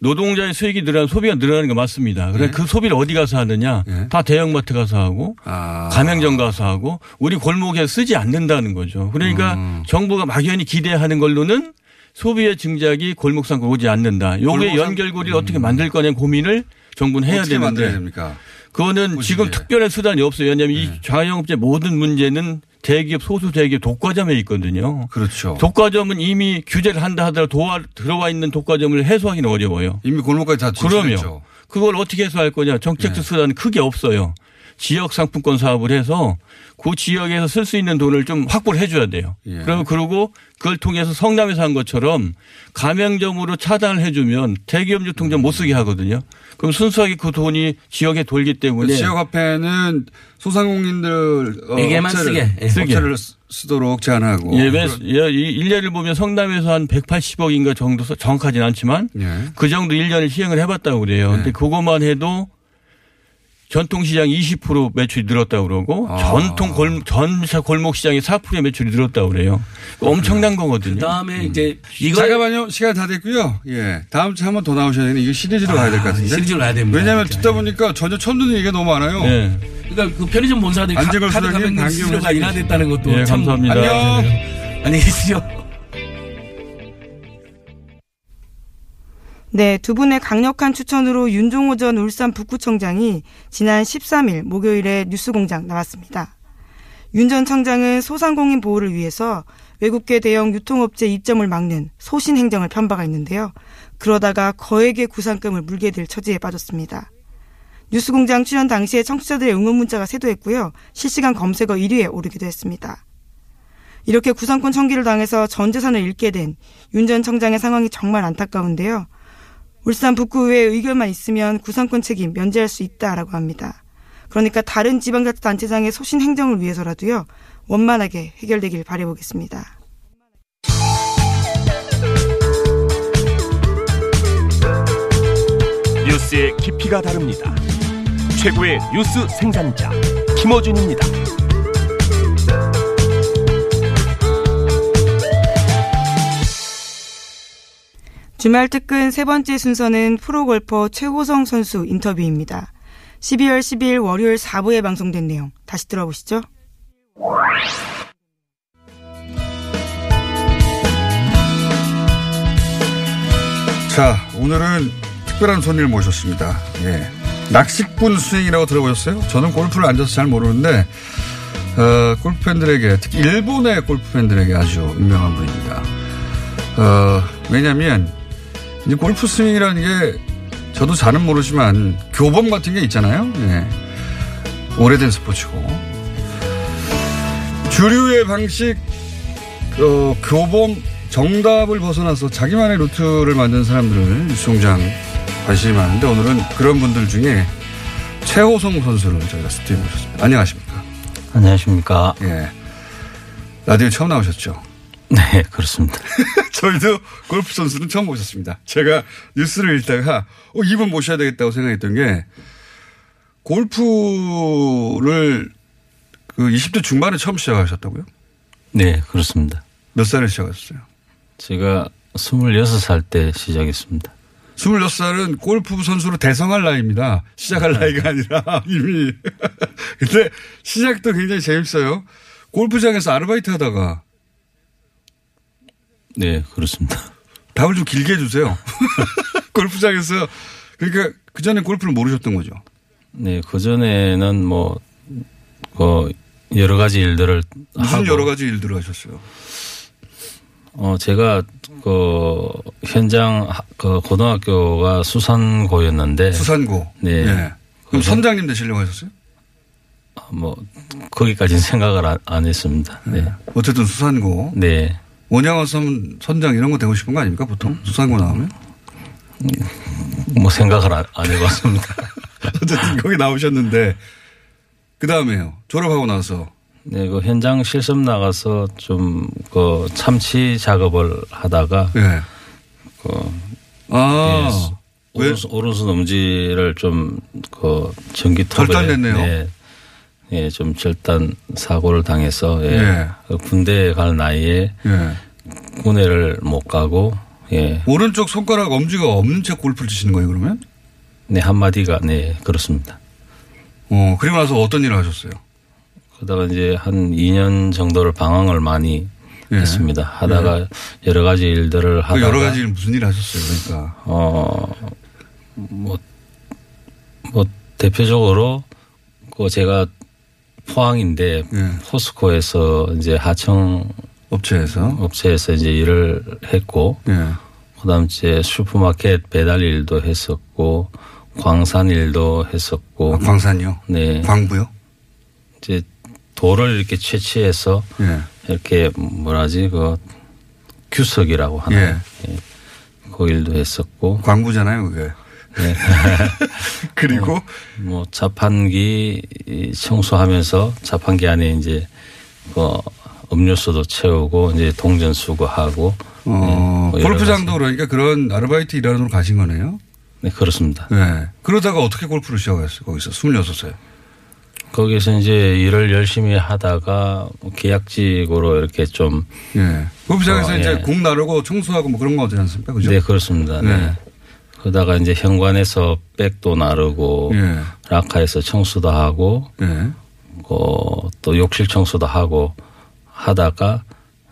노동자의 수익이 늘어나면 소비가 늘어나는 거 맞습니다. 그래 예. 그 소비를 어디 가서 하느냐? 예. 다 대형마트 가서 하고 아. 가맹점 가서 하고 우리 골목에 쓰지 않는다는 거죠. 그러니까 음. 정부가 막연히 기대하는 걸로는 소비의 증작이 골목상권 오지 않는다. 요게 골목상- 연결고리를 어떻게 만들 거냐 고민을 정부는 해야 어떻게 만들어야 되는데 됩니까? 그거는. 지금 특별한 수단이 없어요. 왜냐하면 네. 이 자영업자 모든 문제는 대기업 소수 대기업 독과점에 있거든요. 그렇죠. 독과점은 이미 규제를 한다 하더라도 도와, 들어와 있는 독과점을 해소하기는 어려워요. 이미 골목까지 다. 진출했죠. 그걸 어떻게 해소할 거냐. 정책적 네. 수단은 크게 없어요. 지역 상품권 사업을 해서 그 지역에서 쓸 수 있는 돈을 좀 확보를 해줘야 돼요. 예. 그러면 그러고 그걸 통해서 성남에서 한 것처럼 가맹점으로 차단을 해주면 대기업 유통점 못 쓰게 하거든요. 그럼 순수하게 그 돈이 지역에 돌기 때문에 지역 화폐는 소상공인들 어, 에게만 업체를, 쓰게. 예. 쓰게. 업체를 쓰- 쓰도록 제한하고. 예, 매- 예, 이 일례를 보면 성남에서 한 180억인가 정도 써- 정확하진 않지만 예. 그 정도 1년을 시행을 해봤다고 그래요. 네. 근데 그것만 해도 전통시장 20% 매출이 늘었다고 그러고 아. 전통 골, 전사 골목 시장이 4%의 매출이 늘었다고 그래요. 엄청난 거거든요. 그다음에 이제 이거 잠깐만요. 시간 다 됐고요. 예. 다음 주에 한번 더 나오셔야 되는 이거 시리즈로 가야 될 것 같은데. 아, 시리즈로 가야 됩니다. 왜냐하면. 듣다 보니까 전혀 처음 듣는 얘기가 너무 많아요. 네. 그러니까 그 편의점 본사들이 카드 가맹 수수료가. 인하됐다는 것도 예, 참 감사합니다. 안녕. 안녕히 계십시오. 네, 두 분의 강력한 추천으로 윤종호 전 울산 북구청장이 지난 13일 목요일에 뉴스공장 나왔습니다. 윤 전 청장은 소상공인 보호를 위해서 외국계 대형 유통업체 입점을 막는 소신 행정을 편 바가 있는데요. 그러다가 거액의 구상금을 물게 될 처지에 빠졌습니다. 뉴스공장 출연 당시에 청취자들의 응원 문자가 쇄도했고요. 실시간 검색어 1위에 오르기도 했습니다. 이렇게 구상권 청기를 당해서 전 재산을 잃게 된 윤 전 청장의 상황이 정말 안타까운데요. 울산 북구의회 의결만 있으면 구상권 책임 면제할 수 있다라고 합니다. 그러니까 다른 지방자치단체장의 소신 행정을 위해서라도요. 원만하게 해결되길 바라보겠습니다. 뉴스의 깊이가 다릅니다. 최고의 뉴스 생산자 김어준입니다. 주말 특근 세 번째 순서는 프로골퍼 최호성 선수 인터뷰입니다. 12월 10일 월요일 4부에 방송된 내용 다시 들어보시죠. 자, 오늘은 특별한 손님을 모셨습니다. 예. 낚시꾼 스윙이라고 들어보셨어요? 저는 골프를 앉아서 잘 모르는데, 어, 골프 팬들에게, 특히 일본의 골프 팬들에게 아주 유명한 분입니다. 어, 왜냐면, 이제 골프 스윙이라는 게 저도 잘은 모르지만 교범 같은 게 있잖아요. 예. 오래된 스포츠고. 주류의 방식, 어, 교범, 정답을 벗어나서 자기만의 루트를 만든 사람들을 뉴스공장 관심이 많은데 오늘은 그런 분들 중에 최호성 선수를 저희가 스튜디오에 모셨습니다. 안녕하십니까. 안녕하십니까. 예. 라디오 처음 나오셨죠? 네, 그렇습니다. 저희도 골프 선수는 처음 모셨습니다. 제가 뉴스를 읽다가 어, 이분 모셔야 되겠다고 생각했던 게 골프를 그 20대 중반에 처음 시작하셨다고요? 네, 그렇습니다. 몇 살에 시작하셨어요? 제가 26살 때 시작했습니다. 26살은 골프 선수로 대성할 나이입니다. 시작할 나이가 아니라 이미. 근데 시작도 굉장히 재밌어요. 골프장에서 아르바이트 하다가 네, 그렇습니다. 답을 좀 길게 해주세요. 골프장에서 그러니까 그 전에 골프를 모르셨던 거죠. 네, 그 전에는 뭐, 그, 여러 가지 일들을. 무슨 하고, 여러 가지 일들을 하셨어요. 어, 제가 그, 현장, 하- 그, 고등학교가 수산고였는데. 수산고. 네. 예. 그럼 선장님 되시려고 하셨어요? 뭐, 거기까지는 생각을 안, 안 했습니다. 네. 어쨌든 수산고. 네. 원양어 섬 선장 이런 거 되고 싶은 거 아닙니까 보통 수산고 나오면? 뭐 생각을 안, 안 해봤습니다. 어쨌든 거기 나오셨는데 그 다음에요. 졸업하고 나서 네, 그 현장 실습 나가서 좀 그 참치 작업을 하다가 예. 그아 예, 왜? 오른손, 오른손 엄지를 좀그 전기톱에 절단됐네요. 네, 예, 좀 절단 사고를 당해서 예, 예. 그 군대에 갈 나이에 예. 군대를 못 가고 예, 오른쪽 손가락 엄지가 없는 채 골프를 치시는 거예요 그러면? 네 한마디가 네 그렇습니다. 어 그리고 나서 어떤 일을 하셨어요? 그러다가 이제 한 2년 정도를 방황을 많이 예. 했습니다. 하다가 여러 가지 일들을 그 하다가 여러 가지 일 무슨 일 하셨어요 그러니까 어, 뭐, 뭐, 대표적으로, 그 제가 포항인데, 예. 포스코에서 이제 하청 업체에서 업체에서 이제 일을 했고, 예. 그 다음 이제 슈퍼마켓 배달 일도 했었고, 광산 일도 했었고, 아, 광산이요? 네. 광부요? 이제 돌을 이렇게 채취해서 예. 이렇게 뭐라지, 그, 규석이라고 하나요? 예. 그 일도 했었고, 광부잖아요 그게. 네. 그리고 뭐 자판기 청소하면서 자판기 안에 이제 그 음료수도 채우고 이제 동전 수거하고 어, 뭐 여러 골프장도 그러니까 그런 아르바이트 일하러 가신 거네요. 네, 그렇습니다. 네. 그러다가 어떻게 골프를 시작했어요? 거기서 26세. 거기서 이제 일을 열심히 하다가 계약직으로 이렇게 좀 예. 골프장에서 어, 이제 예. 공 나르고 청소하고 뭐 그런 거 하지 않습니까? 그죠? 네, 그렇습니다. 네. 네. 그러다가 이제 현관에서 백도 나르고 예. 라카에서 청소도 하고 예. 어, 또 욕실 청소도 하고 하다가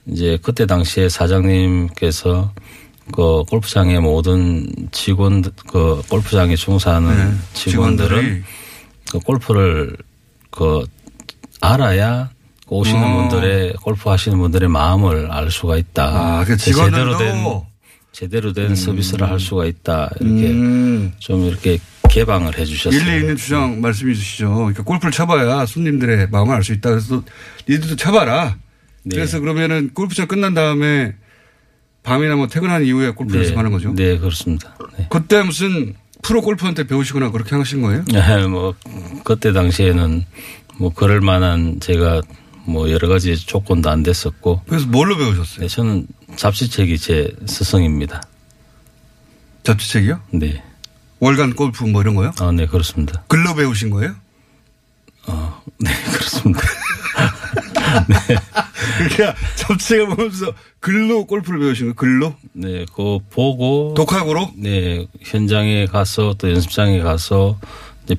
이제 그때 당시에 사장님께서 그 골프장의 모든 직원 그 골프장에 종사하는 네. 직원들은. 그 골프를 그 알아야 그 오시는 어. 분들의 골프 하시는 분들의 마음을 알 수가 있다. 아, 그 제대로 직원들도 된 제대로 된 서비스를 할 수가 있다. 이렇게 음. 좀 이렇게 개방을 해 주셨어요. 일리 있는 주장 말씀해 주시죠. 그러니까 골프를 쳐봐야 손님들의 마음을 알 수 있다. 그래서 니들도 쳐봐라. 네. 그래서 그러면은 골프장 끝난 다음에 밤이나 뭐 퇴근한 이후에 골프 연습하는 거죠. 네, 그렇습니다. 네. 그때 무슨 프로 골퍼한테 배우시거나 그렇게 하신 거예요? 네, 뭐 그때 당시에는 뭐 그럴 만한 제가 뭐 여러 가지 조건도 안 됐었고. 그래서 뭘로 배우셨어요? 네, 저는 잡지책이 제 스승입니다. 잡지책이요? 네. 월간 골프 뭐 이런 거요? 아, 네, 그렇습니다. 글로 배우신 거예요? 어, 네, 그렇습니다. 그러니까 잡지책을 보면서 글로 골프를 배우신 거예요? 글로? 네, 그거 보고 독학으로? 네, 현장에 가서 또 연습장에 가서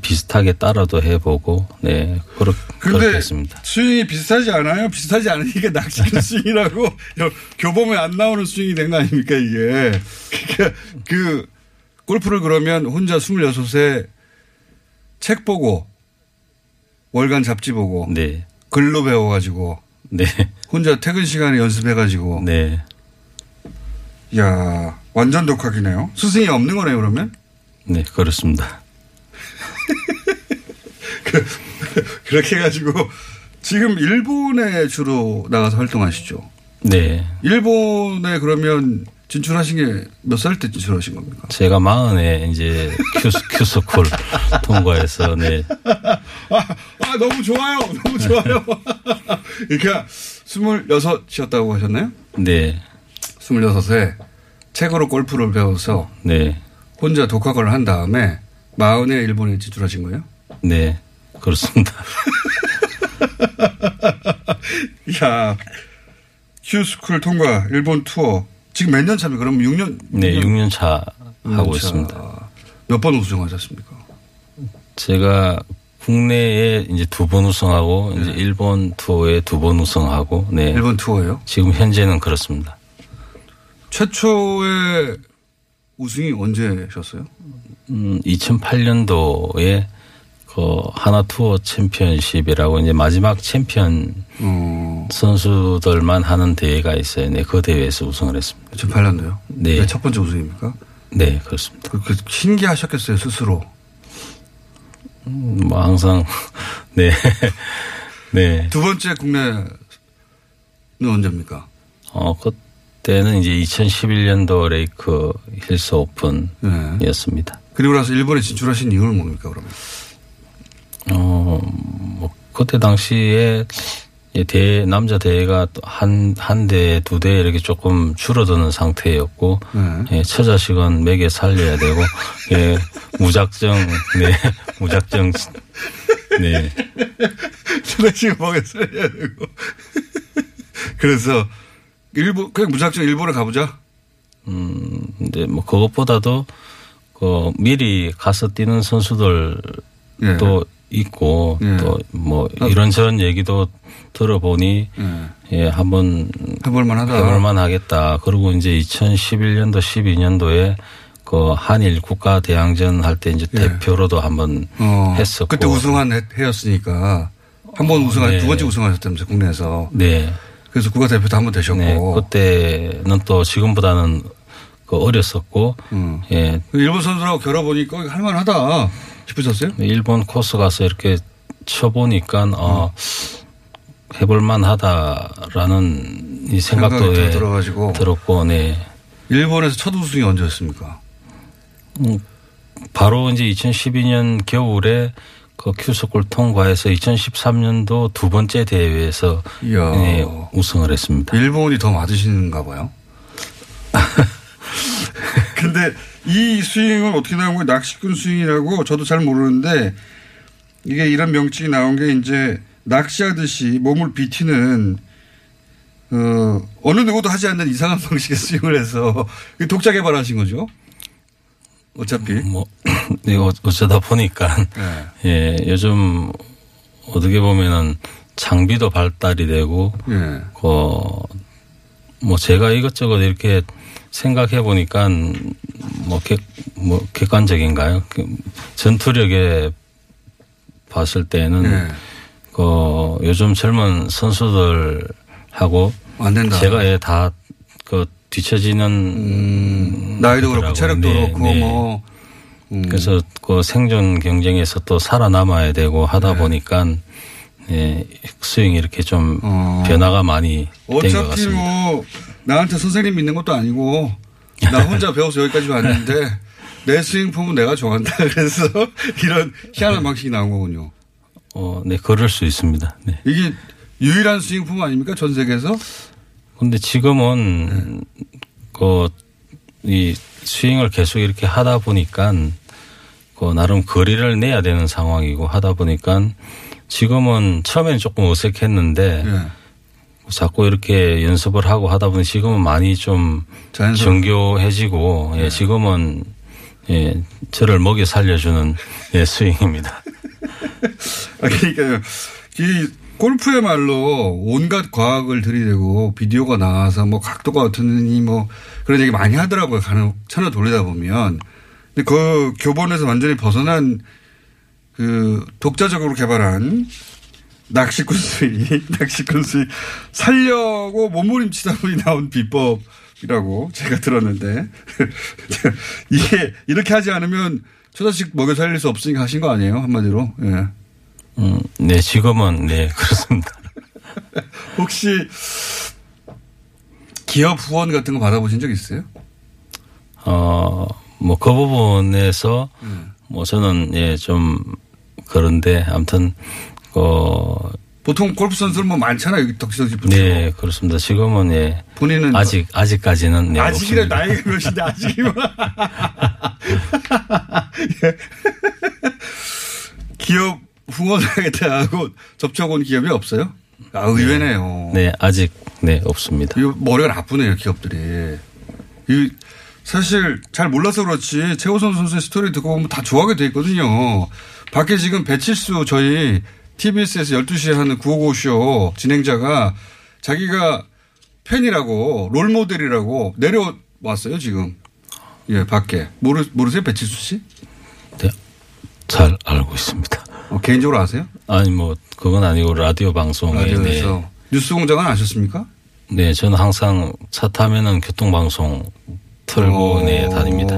비슷하게 따라도 해보고 네, 그렇게, 그렇게 했습니다. 스윙이 비슷하지 않아요? 비슷하지 않으니까 낚시는 스윙이라고 교범에 안 나오는 스윙이 된 거 아닙니까 이게. 그러니까 그 골프를 그러면 혼자 26에 책 보고 월간 잡지 보고 네. 글로 배워가지고 네. 혼자 퇴근 시간에 연습해가지고 네. 야 완전 독학이네요. 스승이 없는 거네요 그러면? 네, 그렇습니다. 그렇게 해가지고 지금 일본에 주로 나가서 활동하시죠. 네. 일본에 그러면 진출하신 게 몇 살 때 진출하신 겁니까? 제가 마흔에 이제 큐스, 큐스쿨 통과해서 네. 아, 아, 너무 좋아요. 너무 좋아요. 그러니까 스물여섯이었다고 하셨나요? 네. 스물여섯에 책으로 골프를 배워서 네. 혼자 독학을 한 다음에 마흔에 일본에 진출하신 거예요? 네. 그렇습니다. 야 큐스쿨 통과 일본 투어 지금 몇 년 차입니까? 그럼 6년? 네, 6년 차 하고 차. 있습니다. 몇 번 우승하셨습니까? 제가 국내에 이제 두 번 우승하고 이제 일본 투어에 두 번 우승하고 네. 일본 투어예요? 지금 현재는 그렇습니다. 최초의 우승이 언제셨어요? 음, 2008년도에 그 하나 투어 챔피언십이라고 이제 마지막 챔피언 어, 선수들만 하는 대회가 있어요. 네, 그 대회에서 우승을 했습니다. 2008년도요? 네. 첫 번째 우승입니까? 네, 그렇습니다. 그렇게 신기하셨겠어요, 스스로. 음, 뭐 항상 네. 네. 두 번째 국내는 언제입니까? 어, 그때는 이제 2011년도 레이크 힐스 오픈이었습니다. 그리고 나서 일본에 진출하신 이유는 뭡니까, 그러면? 어, 뭐, 그때 당시에 이 대, 남자 대회가 또 한, 한 대, 두 대 이렇게 조금 줄어드는 상태였고, 네. 예, 처자식은 매개 살려야 되고, 예, 무작정, 네, 무작정, 네. 초대식을 먹여서 해야 되고. 그래서 일본, 그냥 무작정 일본에 가보자. 음, 근데 뭐 그것보다도 그 미리 가서 뛰는 선수들도 예. 있고 예. 또뭐 이런저런 얘기도 들어보니 예. 예, 한번 해볼만 하다. 해볼만 하겠다. 그리고 이제 2011년도 12년도에 그 한일 국가 대항전 할 때 이제 대표로도 한번 예. 어, 했었고 그때 우승한 해- 해였으니까. 한번 우승하, 네. 두 번째 우승하셨다면서, 국내에서. 네. 그래서 국가 대표도 한 번 되셨고. 네. 그때는 또 지금보다는 그 어렸었고 음. 예. 일본 선수라고 겨뤄보니까 할만하다 싶으셨어요? 일본 코스 가서 이렇게 쳐보니까 어 해볼만 하다라는 이 생각도 예, 들어가지고. 들었고 네. 일본에서 첫 우승이 언제였습니까? 음, 바로 이제 2012년 겨울에 그 큐스골 통과해서 2013년도 두 번째 대회에서. 네, 우승을 했습니다. 일본이 더 맞으시는가 봐요. 근데 이 스윙은 어떻게 나온 거예요? 낚시꾼 스윙이라고 저도 잘 모르는데 이게 이런 명칭이 나온 게 이제 낚시하듯이 몸을 비티는 어, 어느 누구도 하지 않는 이상한 방식의 스윙을 해서 독자 개발하신 거죠? 어차피. 뭐, 네, 어- 어쩌다 보니까, 네. 예, 요즘 어떻게 보면은 장비도 발달이 되고, 예. 그, 뭐 제가 이것저것 이렇게 생각해 보니까 뭐, 객, 뭐 객관적인가요? 그 전투력에 봤을 때는 예. 그 요즘 젊은 선수들하고. 제가 예, 다그 뒤처지는 음, 나이도 그렇고. 체력도 네, 그렇고 네. 뭐 음. 그래서 그 생존 경쟁에서 또 살아남아야 되고 하다 네. 보니까 예, 스윙이 이렇게 좀 어. 변화가 많이 된것 어차피 같습니다. 뭐 나한테 선생님 믿는 것도 아니고 나 혼자 배워서 여기까지 왔는데 내 스윙 폼은 내가 좋아한다. 그래서 이런 희한한 방식이 나온 거군요. 어, 네, 그럴 수 있습니다. 네. 이게 유일한 스윙 폼 아닙니까? 전 세계에서? 근데 지금은 그이 스윙을 계속 이렇게 하다 보니까 그 나름 거리를 내야 되는 상황이고 하다 보니까 지금은 처음에는 조금 어색했는데 예. 자꾸 이렇게 연습을 하고 하다 보니 지금은 많이 좀 자연스럽게. 정교해지고 예, 지금은 예, 저를 먹여 살려주는 예, 스윙입니다. 아, 그러니까요. 이 골프야말로 온갖 과학을 들이대고 비디오가 나와서 뭐 각도가 어떻느니 뭐 그런 얘기 많이 하더라고요. 간혹 채널 돌리다 보면. 근데 그 교본에서 완전히 벗어난 그 독자적으로 개발한 낚시꾼 스윙, 낚시꾼 스윙 살려고 몸부림치다 보니 나온 비법이라고 제가 들었는데 이게 이렇게 하지 않으면 초자식 먹여 살릴 수 없으니까 하신 거 아니에요? 한마디로. 예. 음, 네, 지금은 네, 그렇습니다. 혹시 기업 후원 같은 거 받아보신 적 있어요? 어, 뭐 그 부분에서 음. 뭐 저는 예, 좀 그런데 아무튼 그 보통 골프 선수는 뭐 많잖아요. 여기 덕지덕지 붙이고. 네, 그렇습니다. 지금은 예. 본인은 아직 아직까지는 네, 없습니다. 나이가 몇인데 아직이면 기업 후원하겠다 하고 접촉 온 기업이 없어요? 아 의외네요. 네, 아직 네, 없습니다. 이 머리가 나쁘네요 기업들이. 이 사실 잘 몰라서 그렇지 최호선 선수의 스토리 듣고 보면 다 좋아하게 돼 있거든요. 밖에 지금 배칠수 저희 TBS에서 12시에 하는 955쇼 진행자가 자기가 팬이라고 롤 모델이라고 내려왔어요 지금. 예 밖에 모르 모르세요 배칠수 씨? 네, 잘 알고 있습니다. 어, 개인적으로 아세요? 아니 뭐 그건 아니고 라디오 방송에 라디오에서 네, 뉴스 공장은 아셨습니까? 네, 저는 항상 차 타면은 교통방송 틀고 어, 네 다닙니다.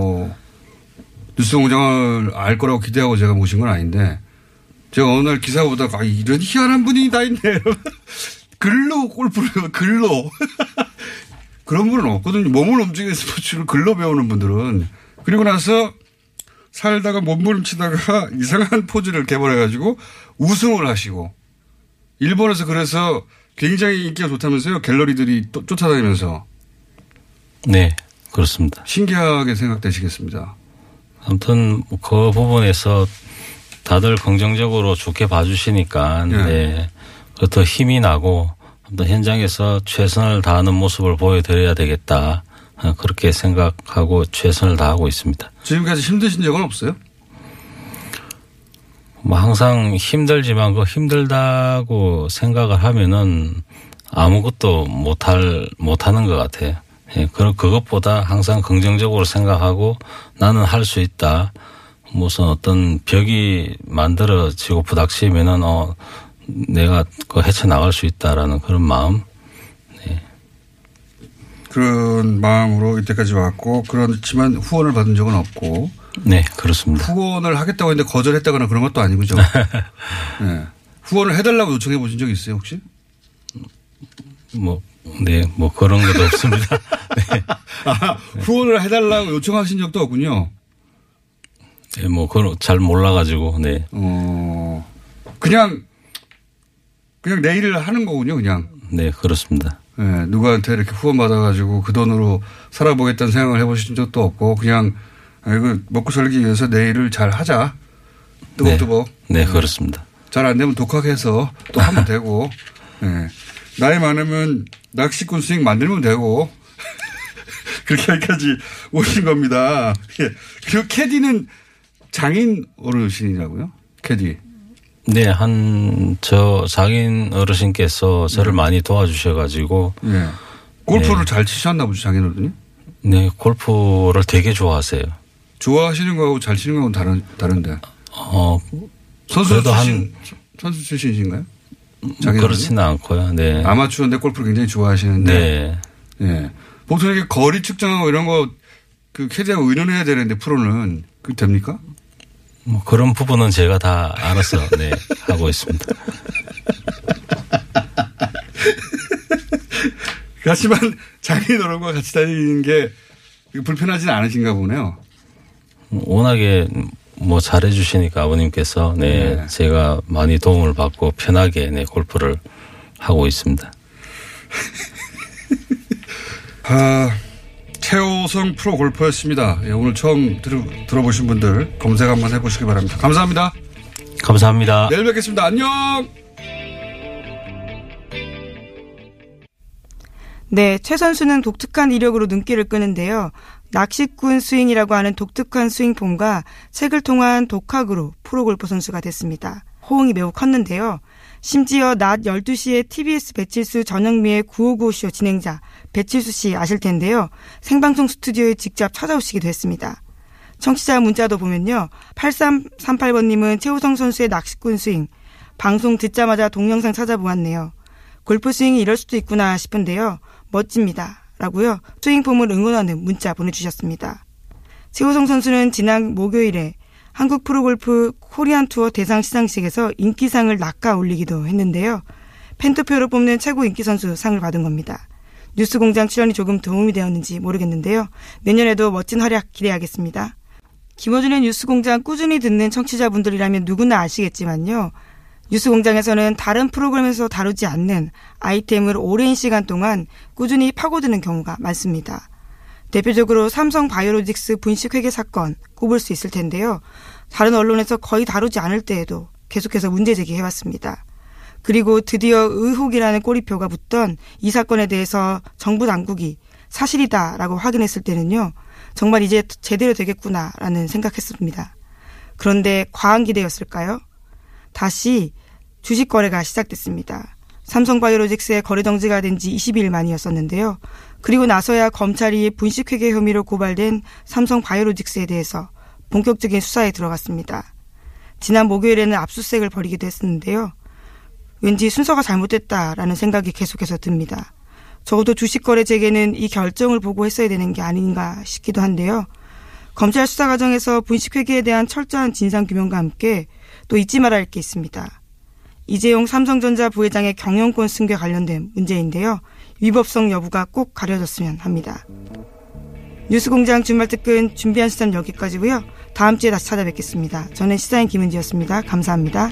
뉴스 공장을 알 거라고 기대하고 제가 모신 건 아닌데 제가 어느 날 기사 보다가 아, 이런 희한한 분이 다 있네. 글로 골프를 글로 그런 분은 없거든요. 몸을 움직이는 스포츠를 글로 배우는 분들은 그리고 나서 살다가 몸부림치다가 이상한 포즈를 개발해가지고 우승을 하시고 일본에서 그래서 굉장히 인기가 좋다면서요. 갤러리들이 또 쫓아다니면서 네, 그렇습니다. 신기하게 생각되시겠습니다. 아무튼 그 부분에서 다들 긍정적으로 좋게 봐주시니까 예. 네, 더 힘이 나고 아무튼 현장에서 최선을 다하는 모습을 보여드려야 되겠다 어, 그렇게 생각하고 최선을 다하고 있습니다. 지금까지 힘드신 적은 없어요? 뭐 항상 힘들지만 그 힘들다고 생각을 하면은 아무것도 못할 못하는 것 같아요. 예, 그런 그것보다 항상 긍정적으로 생각하고 나는 할 수 있다. 무슨 어떤 벽이 만들어지고 부닥치면은 어 내가 그 헤쳐 나갈 수 있다라는 그런 마음. 그런 마음으로 이때까지 왔고 그렇지만 후원을 받은 적은 없고 네, 그렇습니다. 후원을 하겠다고 했는데 거절했다거나 그런 것도 아니고 죠 네. 후원을 해달라고 요청해 보신 적 있어요 혹시? 뭐 네, 뭐 그런 것도 없습니다. 네. 아, 후원을 해달라고 요청하신 적도 없군요. 네, 뭐 그런 잘 몰라가지고 네. 어 그냥 그냥 내일을 하는 거군요 그냥. 네, 그렇습니다. 네, 누구한테 이렇게 후원 받아가지고 그 돈으로 살아보겠다는 생각을 해보신 적도 없고 그냥 아이고 먹고 살기 위해서 내일을 잘 하자. 뜨벅뜨벅. 네, 그렇습니다. 잘 안 되면 독학해서 또 하면 되고. 예. 나이 많으면 낚시꾼 스윙 만들면 되고. 그렇게 하기까지 오신 겁니다. 예. 그리고 캐디는 장인 어르신이라고요? 캐디. 네, 한, 저, 장인 어르신께서 저를 많이 도와주셔가지고. 예. 골프를 네. 잘 치셨나 보죠, 장인 어른이? 네, 골프를 되게 좋아하세요. 좋아하시는 거하고 잘 치는 거하고 다른, 다른데. 어, 선수 그래도 한- 출신, 선수 출신이신가요? 장인 그렇지는 않고요. 네. 아마추어인데 골프를 굉장히 좋아하시는데. 네. 예. 보통 이렇게 거리 측정하고 이런 거 그 캐디하고 의논해야 되는데 프로는 그 됩니까? 뭐 그런 부분은 제가 다 알아서, 네, 하고 있습니다. 하지만 장인 어른과 같이 다니는 게 불편하지는 않으신가 보네요. 워낙에 뭐 잘해 주시니까 아버님께서, 네, 네. 제가 많이 도움을 받고 편하게, 네, 골프를 하고 있습니다. 아, 최호성 프로 골퍼였습니다. 예, 오늘 처음 들, 들어보신 분들 검색 한번 해보시기 바랍니다. 감사합니다. 감사합니다. 내일 뵙겠습니다. 안녕! 네, 최 선수는 독특한 이력으로 눈길을 끄는데요. 낚시꾼 스윙이라고 하는 독특한 스윙폼과 책을 통한 독학으로 프로골프 선수가 됐습니다. 호응이 매우 컸는데요. 심지어 낮 12시에 TBS 배칠수 전영미의 9595쇼 진행자 배칠수 씨 아실 텐데요. 생방송 스튜디오에 직접 찾아오시기도 했습니다. 청취자 문자도 보면요. 8338번님은 최우성 선수의 낚시꾼 스윙. 방송 듣자마자 동영상 찾아보았네요. 골프 스윙이 이럴 수도 있구나 싶은데요. 멋집니다. 라고요. 스윙폼을 응원하는 문자 보내주셨습니다. 최우성 선수는 지난 목요일에 한국 프로골프 코리안 투어 대상 시상식에서 인기상을 낚아 올리기도 했는데요. 팬투표로 뽑는 최고 인기 선수 상을 받은 겁니다. 뉴스 공장 출연이 조금 도움이 되었는지 모르겠는데요. 내년에도 멋진 활약 기대하겠습니다. 김어준의 뉴스 공장 꾸준히 듣는 청취자분들이라면 누구나 아시겠지만요. 뉴스 공장에서는 다른 프로그램에서 다루지 않는 아이템을 오랜 시간 동안 꾸준히 파고드는 경우가 많습니다. 대표적으로 삼성 바이오로직스 분식회계 사건 꼽을 수 있을 텐데요. 다른 언론에서 거의 다루지 않을 때에도 계속해서 문제 제기해왔습니다. 그리고 드디어 의혹이라는 꼬리표가 붙던 이 사건에 대해서 정부 당국이 사실이다라고 확인했을 때는요. 정말 이제 제대로 되겠구나라는 생각했습니다. 그런데 과한 기대였을까요? 다시 주식 거래가 시작됐습니다. 삼성바이오로직스의 거래 정지가 된 지 20일 만이었었는데요. 그리고 나서야 검찰이 분식회계 혐의로 고발된 삼성바이오로직스에 대해서 본격적인 수사에 들어갔습니다. 지난 목요일에는 압수수색을 벌이기도 했었는데요. 왠지 순서가 잘못됐다라는 생각이 계속해서 듭니다. 적어도 주식 거래 재개는 이 결정을 보고 했어야 되는 게 아닌가 싶기도 한데요. 검찰 수사 과정에서 분식회계에 대한 철저한 진상 규명과 함께 또 잊지 말아야 할 게 있습니다. 이재용 삼성전자 부회장의 경영권 승계 관련된 문제인데요. 위법성 여부가 꼭 가려졌으면 합니다. 뉴스공장 주말 특근 준비한 시간 여기까지고요. 다음 주에 다시 찾아뵙겠습니다. 저는 시사인 김은지였습니다. 감사합니다.